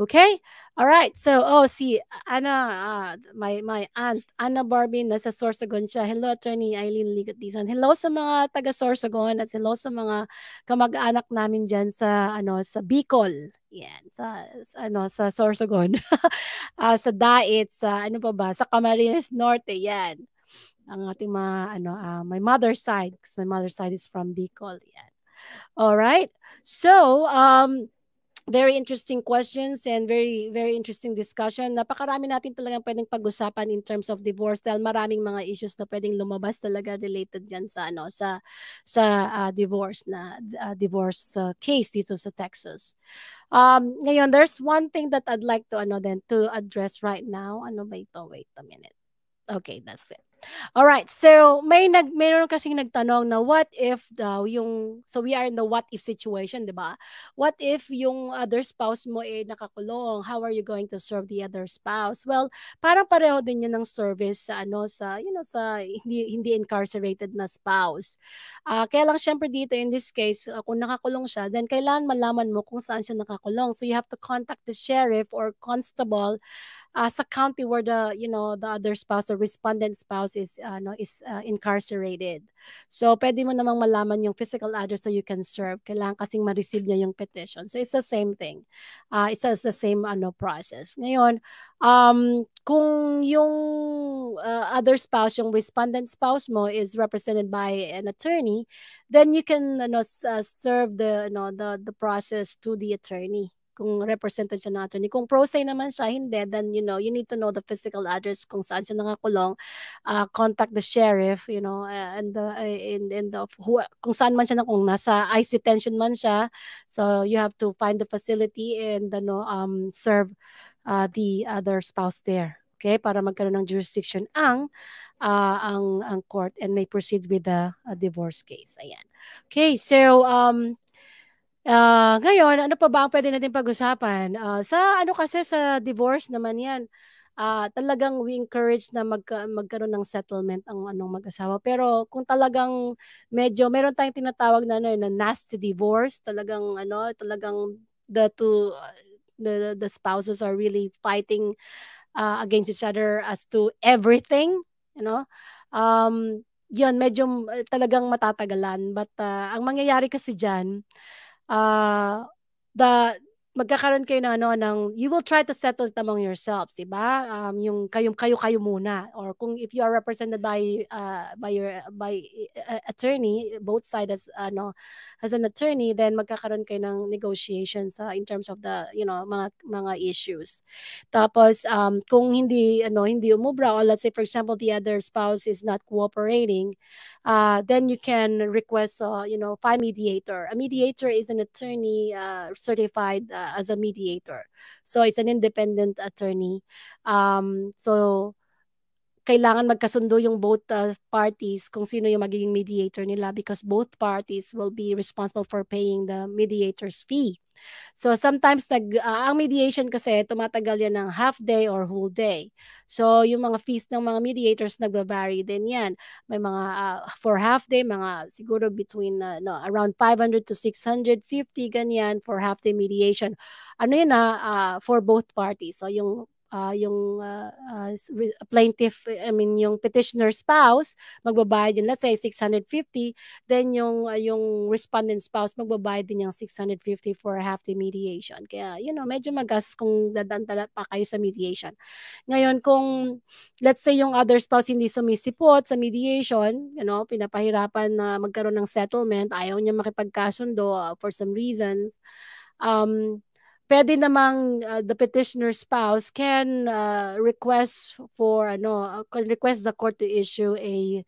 Okay? All right. So, oh, si Ana, uh, my, my aunt, Ana Barbie, nasa Sorsogon siya. Hello, Attorney Eileen Ligotisan. Hello sa mga taga Sorsogon at hello sa mga kamag-anak namin dyan sa, ano, sa Bicol. Yan, sa, sa ano, sa Sorsogon. uh, sa Dait, sa ano pa ba, sa Camarines Norte, yan. Ang ating mga, ano, uh, my mother's side, my mother's side is from Bicol, yan. All right. So, um, very interesting questions and very very interesting discussion. Napakarami natin talagang pwedeng pag-usapan in terms of divorce dahil maraming mga issues na pwedeng lumabas talaga related diyan sa ano sa sa uh, divorce na uh, divorce uh, case dito sa Texas. Um ngayon there's one thing that I'd like to ano then to address right now. Ano ba ito? Wait a minute. Okay, that's it. All right. So may nag mayroon kasing nagtanong na what if daw yung so we are in the what if situation, 'di ba? What if yung other spouse mo eh nakakulong? How are you going to serve the other spouse? Well, parang pareho din 'yan ng service sa ano sa you know sa hindi hindi incarcerated na spouse. Uh, kaya lang syempre dito in this case uh, kung nakakulong siya, then kailangan malaman mo kung saan siya nakakulong. So you have to contact the sheriff or constable uh, sa county where the you know the other spouse or respondent spouse is uh, no is uh, incarcerated. So pwede mo namang malaman yung physical address so you can serve. Kailangan kasing ma-receive niya yung petition. So it's the same thing. Uh, it's the same ano process. Ngayon, um kung yung uh, other spouse, yung respondent spouse mo is represented by an attorney, then you can ano, uh, serve the no the the process to the attorney kung represented siya ng attorney. Kung pro se naman siya, hindi, then, you know, you need to know the physical address kung saan siya nakakulong. Uh, contact the sheriff, you know, uh, and the, uh, in, in the, who, kung saan man siya na, kung nasa ICE detention man siya. So, you have to find the facility and, ano, um, serve uh, the other spouse there. Okay, para magkaroon ng jurisdiction ang uh, ang ang court and may proceed with the divorce case. Ayan. Okay, so um Uh, ngayon, ano pa ba ang pwede natin pag-usapan? Uh, sa ano kasi sa divorce naman 'yan. Uh, talagang we encourage na magka, magkaroon ng settlement ang anong mag-asawa. Pero kung talagang medyo meron tayong tinatawag na ano na nasty divorce, talagang ano, talagang the two the the spouses are really fighting uh, against each other as to everything, you know. Um, 'yun medyo talagang matatagalan. But uh, ang mangyayari kasi diyan uh, the magkakaroon kayo ng ano ng you will try to settle it among yourselves, 'di ba? Um yung kayo kayo kayo muna or kung if you are represented by uh, by your by uh, attorney, both sides as ano as an attorney, then magkakaroon kayo ng negotiations uh, in terms of the you know mga mga issues. Tapos um kung hindi ano hindi umubra or let's say for example the other spouse is not cooperating, uh, then you can request, uh, you know, find mediator. A mediator is an attorney uh, certified uh, as a mediator. So it's an independent attorney. Um, so kailangan magkasundo yung both uh, parties kung sino yung magiging mediator nila because both parties will be responsible for paying the mediator's fee. So sometimes nag uh, ang mediation kasi tumatagal yan ng half day or whole day. So yung mga fees ng mga mediators nagba-vary din yan. May mga uh, for half day mga siguro between uh, no around 500 to 650 ganyan for half day mediation. Ano yun na uh, for both parties. So yung uh, yung uh, uh, plaintiff, I mean yung petitioner spouse, magbabayad din let's say 650, then yung uh, yung respondent spouse magbabayad din yung 650 for half the mediation. Kaya you know, medyo magastos kung dadaan pa kayo sa mediation. Ngayon kung let's say yung other spouse hindi sumisipot sa mediation, you know, pinapahirapan na magkaroon ng settlement, ayaw niya makipagkasundo uh, for some reasons. Um, pwede namang uh, the petitioner spouse can uh, request for ano uh, can request the court to issue a,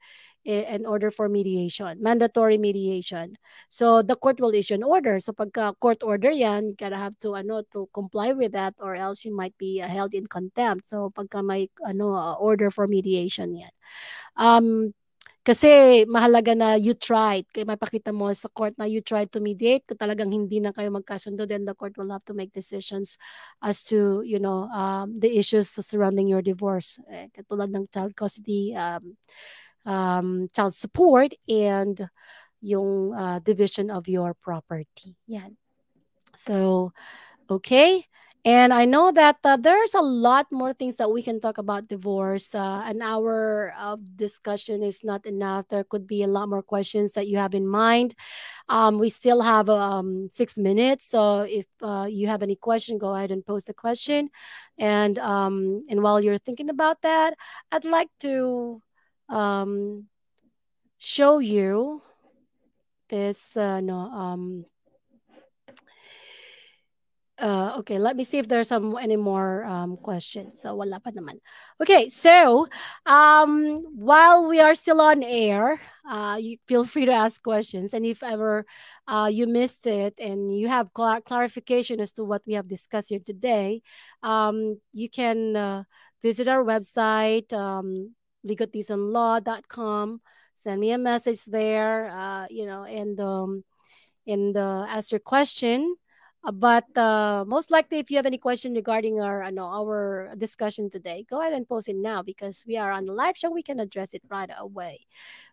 a an order for mediation mandatory mediation. So the court will issue an order. So pagka court order yan you gotta have to ano to comply with that or else you might be uh, held in contempt. So pagka may ano uh, order for mediation yan. Um kasi mahalaga na you tried. Kaya mapakita mo sa court na you tried to mediate. Kung talagang hindi na kayo magkasundo, then the court will have to make decisions as to, you know, um, the issues surrounding your divorce. Eh, katulad ng child custody, um, um, child support, and yung uh, division of your property. Yan. So, okay. And I know that uh, there's a lot more things that we can talk about divorce. Uh, an hour of discussion is not enough. There could be a lot more questions that you have in mind. Um, we still have um, six minutes. So if uh, you have any question, go ahead and post a question. And um, and while you're thinking about that, I'd like to um, show you this uh, no um Uh, okay, let me see if there's some any more um, questions. So wala pa naman. Okay, so um, while we are still on air, uh, you feel free to ask questions, and if ever uh, you missed it and you have clar- clarification as to what we have discussed here today, um, you can uh, visit our website, um, legaltismlaw.com. Send me a message there, uh, you know, and um, and uh, ask your question. But uh, most likely, if you have any question regarding our uh, no, our discussion today, go ahead and post it now because we are on the live show. We can address it right away.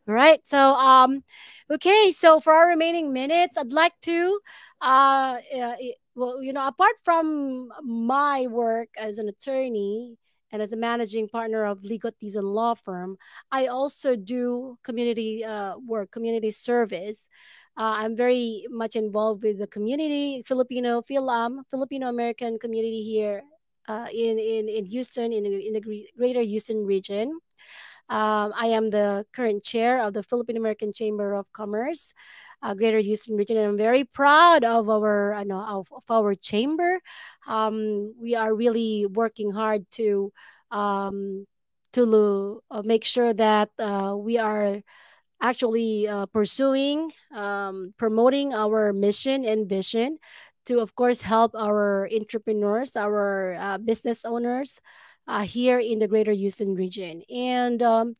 All right. So, um, okay. So for our remaining minutes, I'd like to, uh, uh well, you know, apart from my work as an attorney and as a managing partner of and Law Firm, I also do community uh, work, community service. Uh, I'm very much involved with the community, Filipino, Philam, Filipino American community here uh, in, in, in Houston, in, in the greater Houston region. Um, I am the current chair of the Philippine American Chamber of Commerce, uh, Greater Houston region, and I'm very proud of our, I know, of, of our chamber. Um, we are really working hard to um, to uh, make sure that uh, we are actually uh, pursuing, um, promoting our mission and vision to, of course, help our entrepreneurs, our uh, business owners uh, here in the Greater Houston region. And um,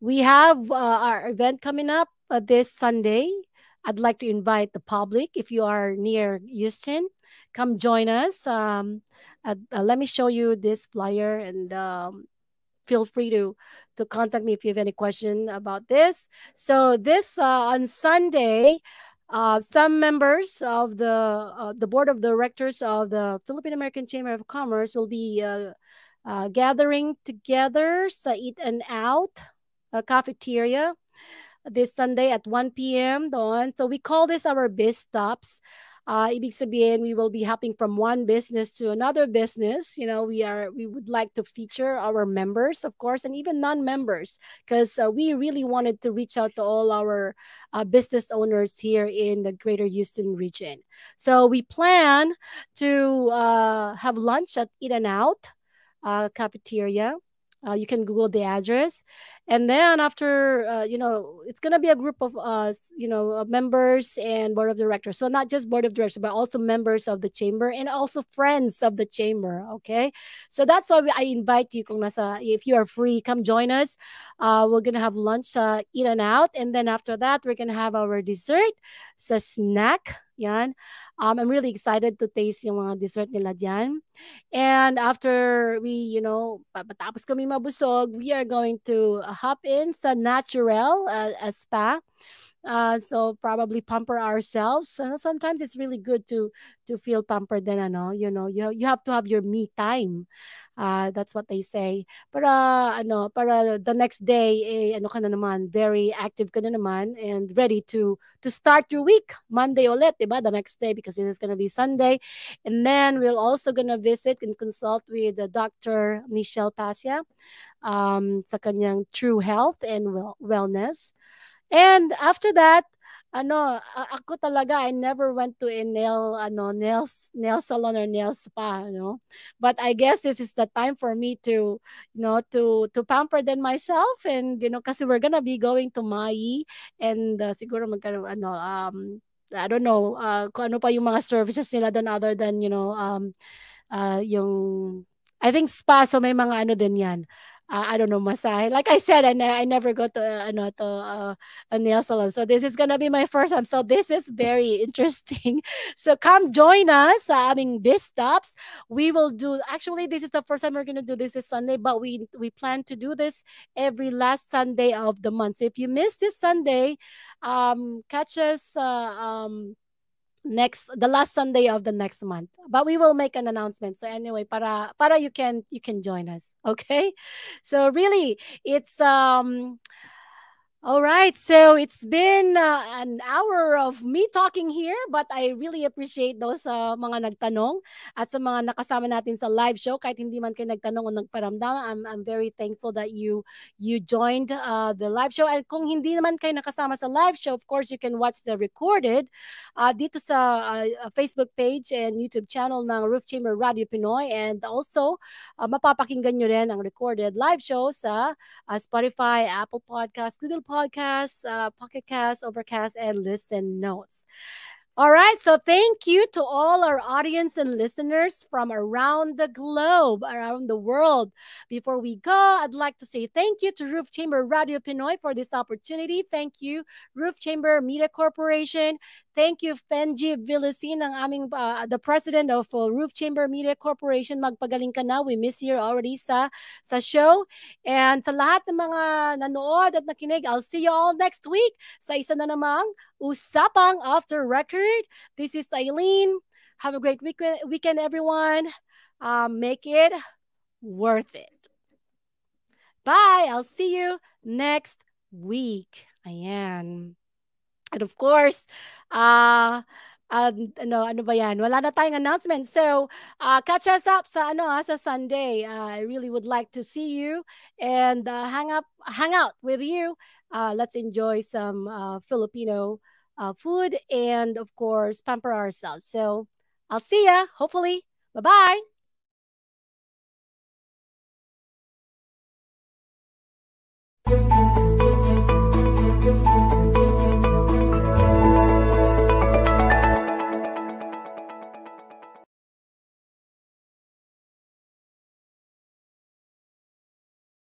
we have uh, our event coming up uh, this Sunday. I'd like to invite the public, if you are near Houston, come join us. Um, uh, let me show you this flyer and um, feel free to to contact me if you have any question about this. So this uh, on Sunday, uh, some members of the uh, the board of directors of the Philippine American Chamber of Commerce will be uh, uh, gathering together sa Eat and Out a cafeteria this Sunday at 1 p.m. doon. So we call this our biz stops. Uh, ibig sabihin, we will be hopping from one business to another business. You know, we are we would like to feature our members, of course, and even non-members, because uh, we really wanted to reach out to all our uh, business owners here in the Greater Houston region. So we plan to uh, have lunch at Eat and Out uh, cafeteria uh, you can Google the address, and then after, uh, you know, it's gonna be a group of us, you know, members and board of directors. So not just board of directors, but also members of the chamber and also friends of the chamber. Okay, so that's why I invite you, kung nasa, if you are free, come join us. Uh, we're gonna have lunch, uh, eat and out, and then after that, we're gonna have our dessert, sa snack yan. Um, I'm really excited to taste yung mga dessert nila dyan. And after we, you know, patapos kami mabusog, we are going to hop in sa natural uh, a spa. Uh, so probably pamper ourselves. So sometimes it's really good to to feel pampered then ano, you know, you you have to have your me time. Uh, that's what they say. Para ano, para the next day eh, ano ka na naman, very active ka na naman and ready to to start your week. Monday ulit, 'di ba? The next day because it is to be Sunday. And then we're also to visit and consult with the Dr. Michelle Pasia um, sa kanyang True Health and well- Wellness. And after that, ano, ako talaga, I never went to a nail, ano, nails, nail salon or nail spa, you know. But I guess this is the time for me to, you know, to to pamper then myself and, you know, kasi we're gonna be going to Mai and uh, siguro magkaroon, ano, um, I don't know, uh, kung ano pa yung mga services nila doon other than, you know, um, uh, yung, I think spa, so may mga ano din yan uh, I don't know, massage. Like I said, I, ne- I never go to, uh, ano, to uh, a nail salon. So this is to be my first time. So this is very interesting. So come join us sa aming Biz Stops. We will do, actually, this is the first time we're to do this this Sunday, but we, we plan to do this every last Sunday of the month. So if you miss this Sunday, um, catch us uh, um, next the last sunday of the next month. But we will make an announcement. So anyway para para you can you can join us. Okay? So really it's um All right, so it's been uh, an hour of me talking here, but I really appreciate those uh, mga nagtanong at sa mga nakasama natin sa live show. Kahit hindi man kayo nagtanong o nagparamdam, I'm, I'm very thankful that you you joined uh, the live show. And kung hindi naman kayo nakasama sa live show, of course, you can watch the recorded uh, dito sa uh, Facebook page and YouTube channel ng Roof Chamber Radio Pinoy. And also, uh, mapapakinggan nyo rin ang recorded live show sa uh, Spotify, Apple Podcasts, Google Podcasts, uh, Pocket Casts, Overcast, and Listen Notes. All right, so thank you to all our audience and listeners from around the globe, around the world. Before we go, I'd like to say thank you to Roof Chamber Radio Pinoy for this opportunity. Thank you, Roof Chamber Media Corporation. Thank you, Fenji Villasin, ang aming, uh, the president of uh, Roof Chamber Media Corporation. Magpagaling ka na. We miss you already sa, sa show. And sa lahat ng mga nanood at nakinig, I'll see you all next week sa isa na namang Usapang After Record. This is Eileen. Have a great weekend, weekend everyone. Um, make it worth it. Bye. I'll see you next week. Ayan. And of course, uh, uh, ano, ano ba yan? Wala na tayong announcement. So, uh, catch us up sa, ano, uh, sa Sunday. Uh, I really would like to see you and uh, hang up, hang out with you. Uh, let's enjoy some uh, Filipino uh, food and, of course, pamper ourselves. So, I'll see ya, hopefully. Bye-bye.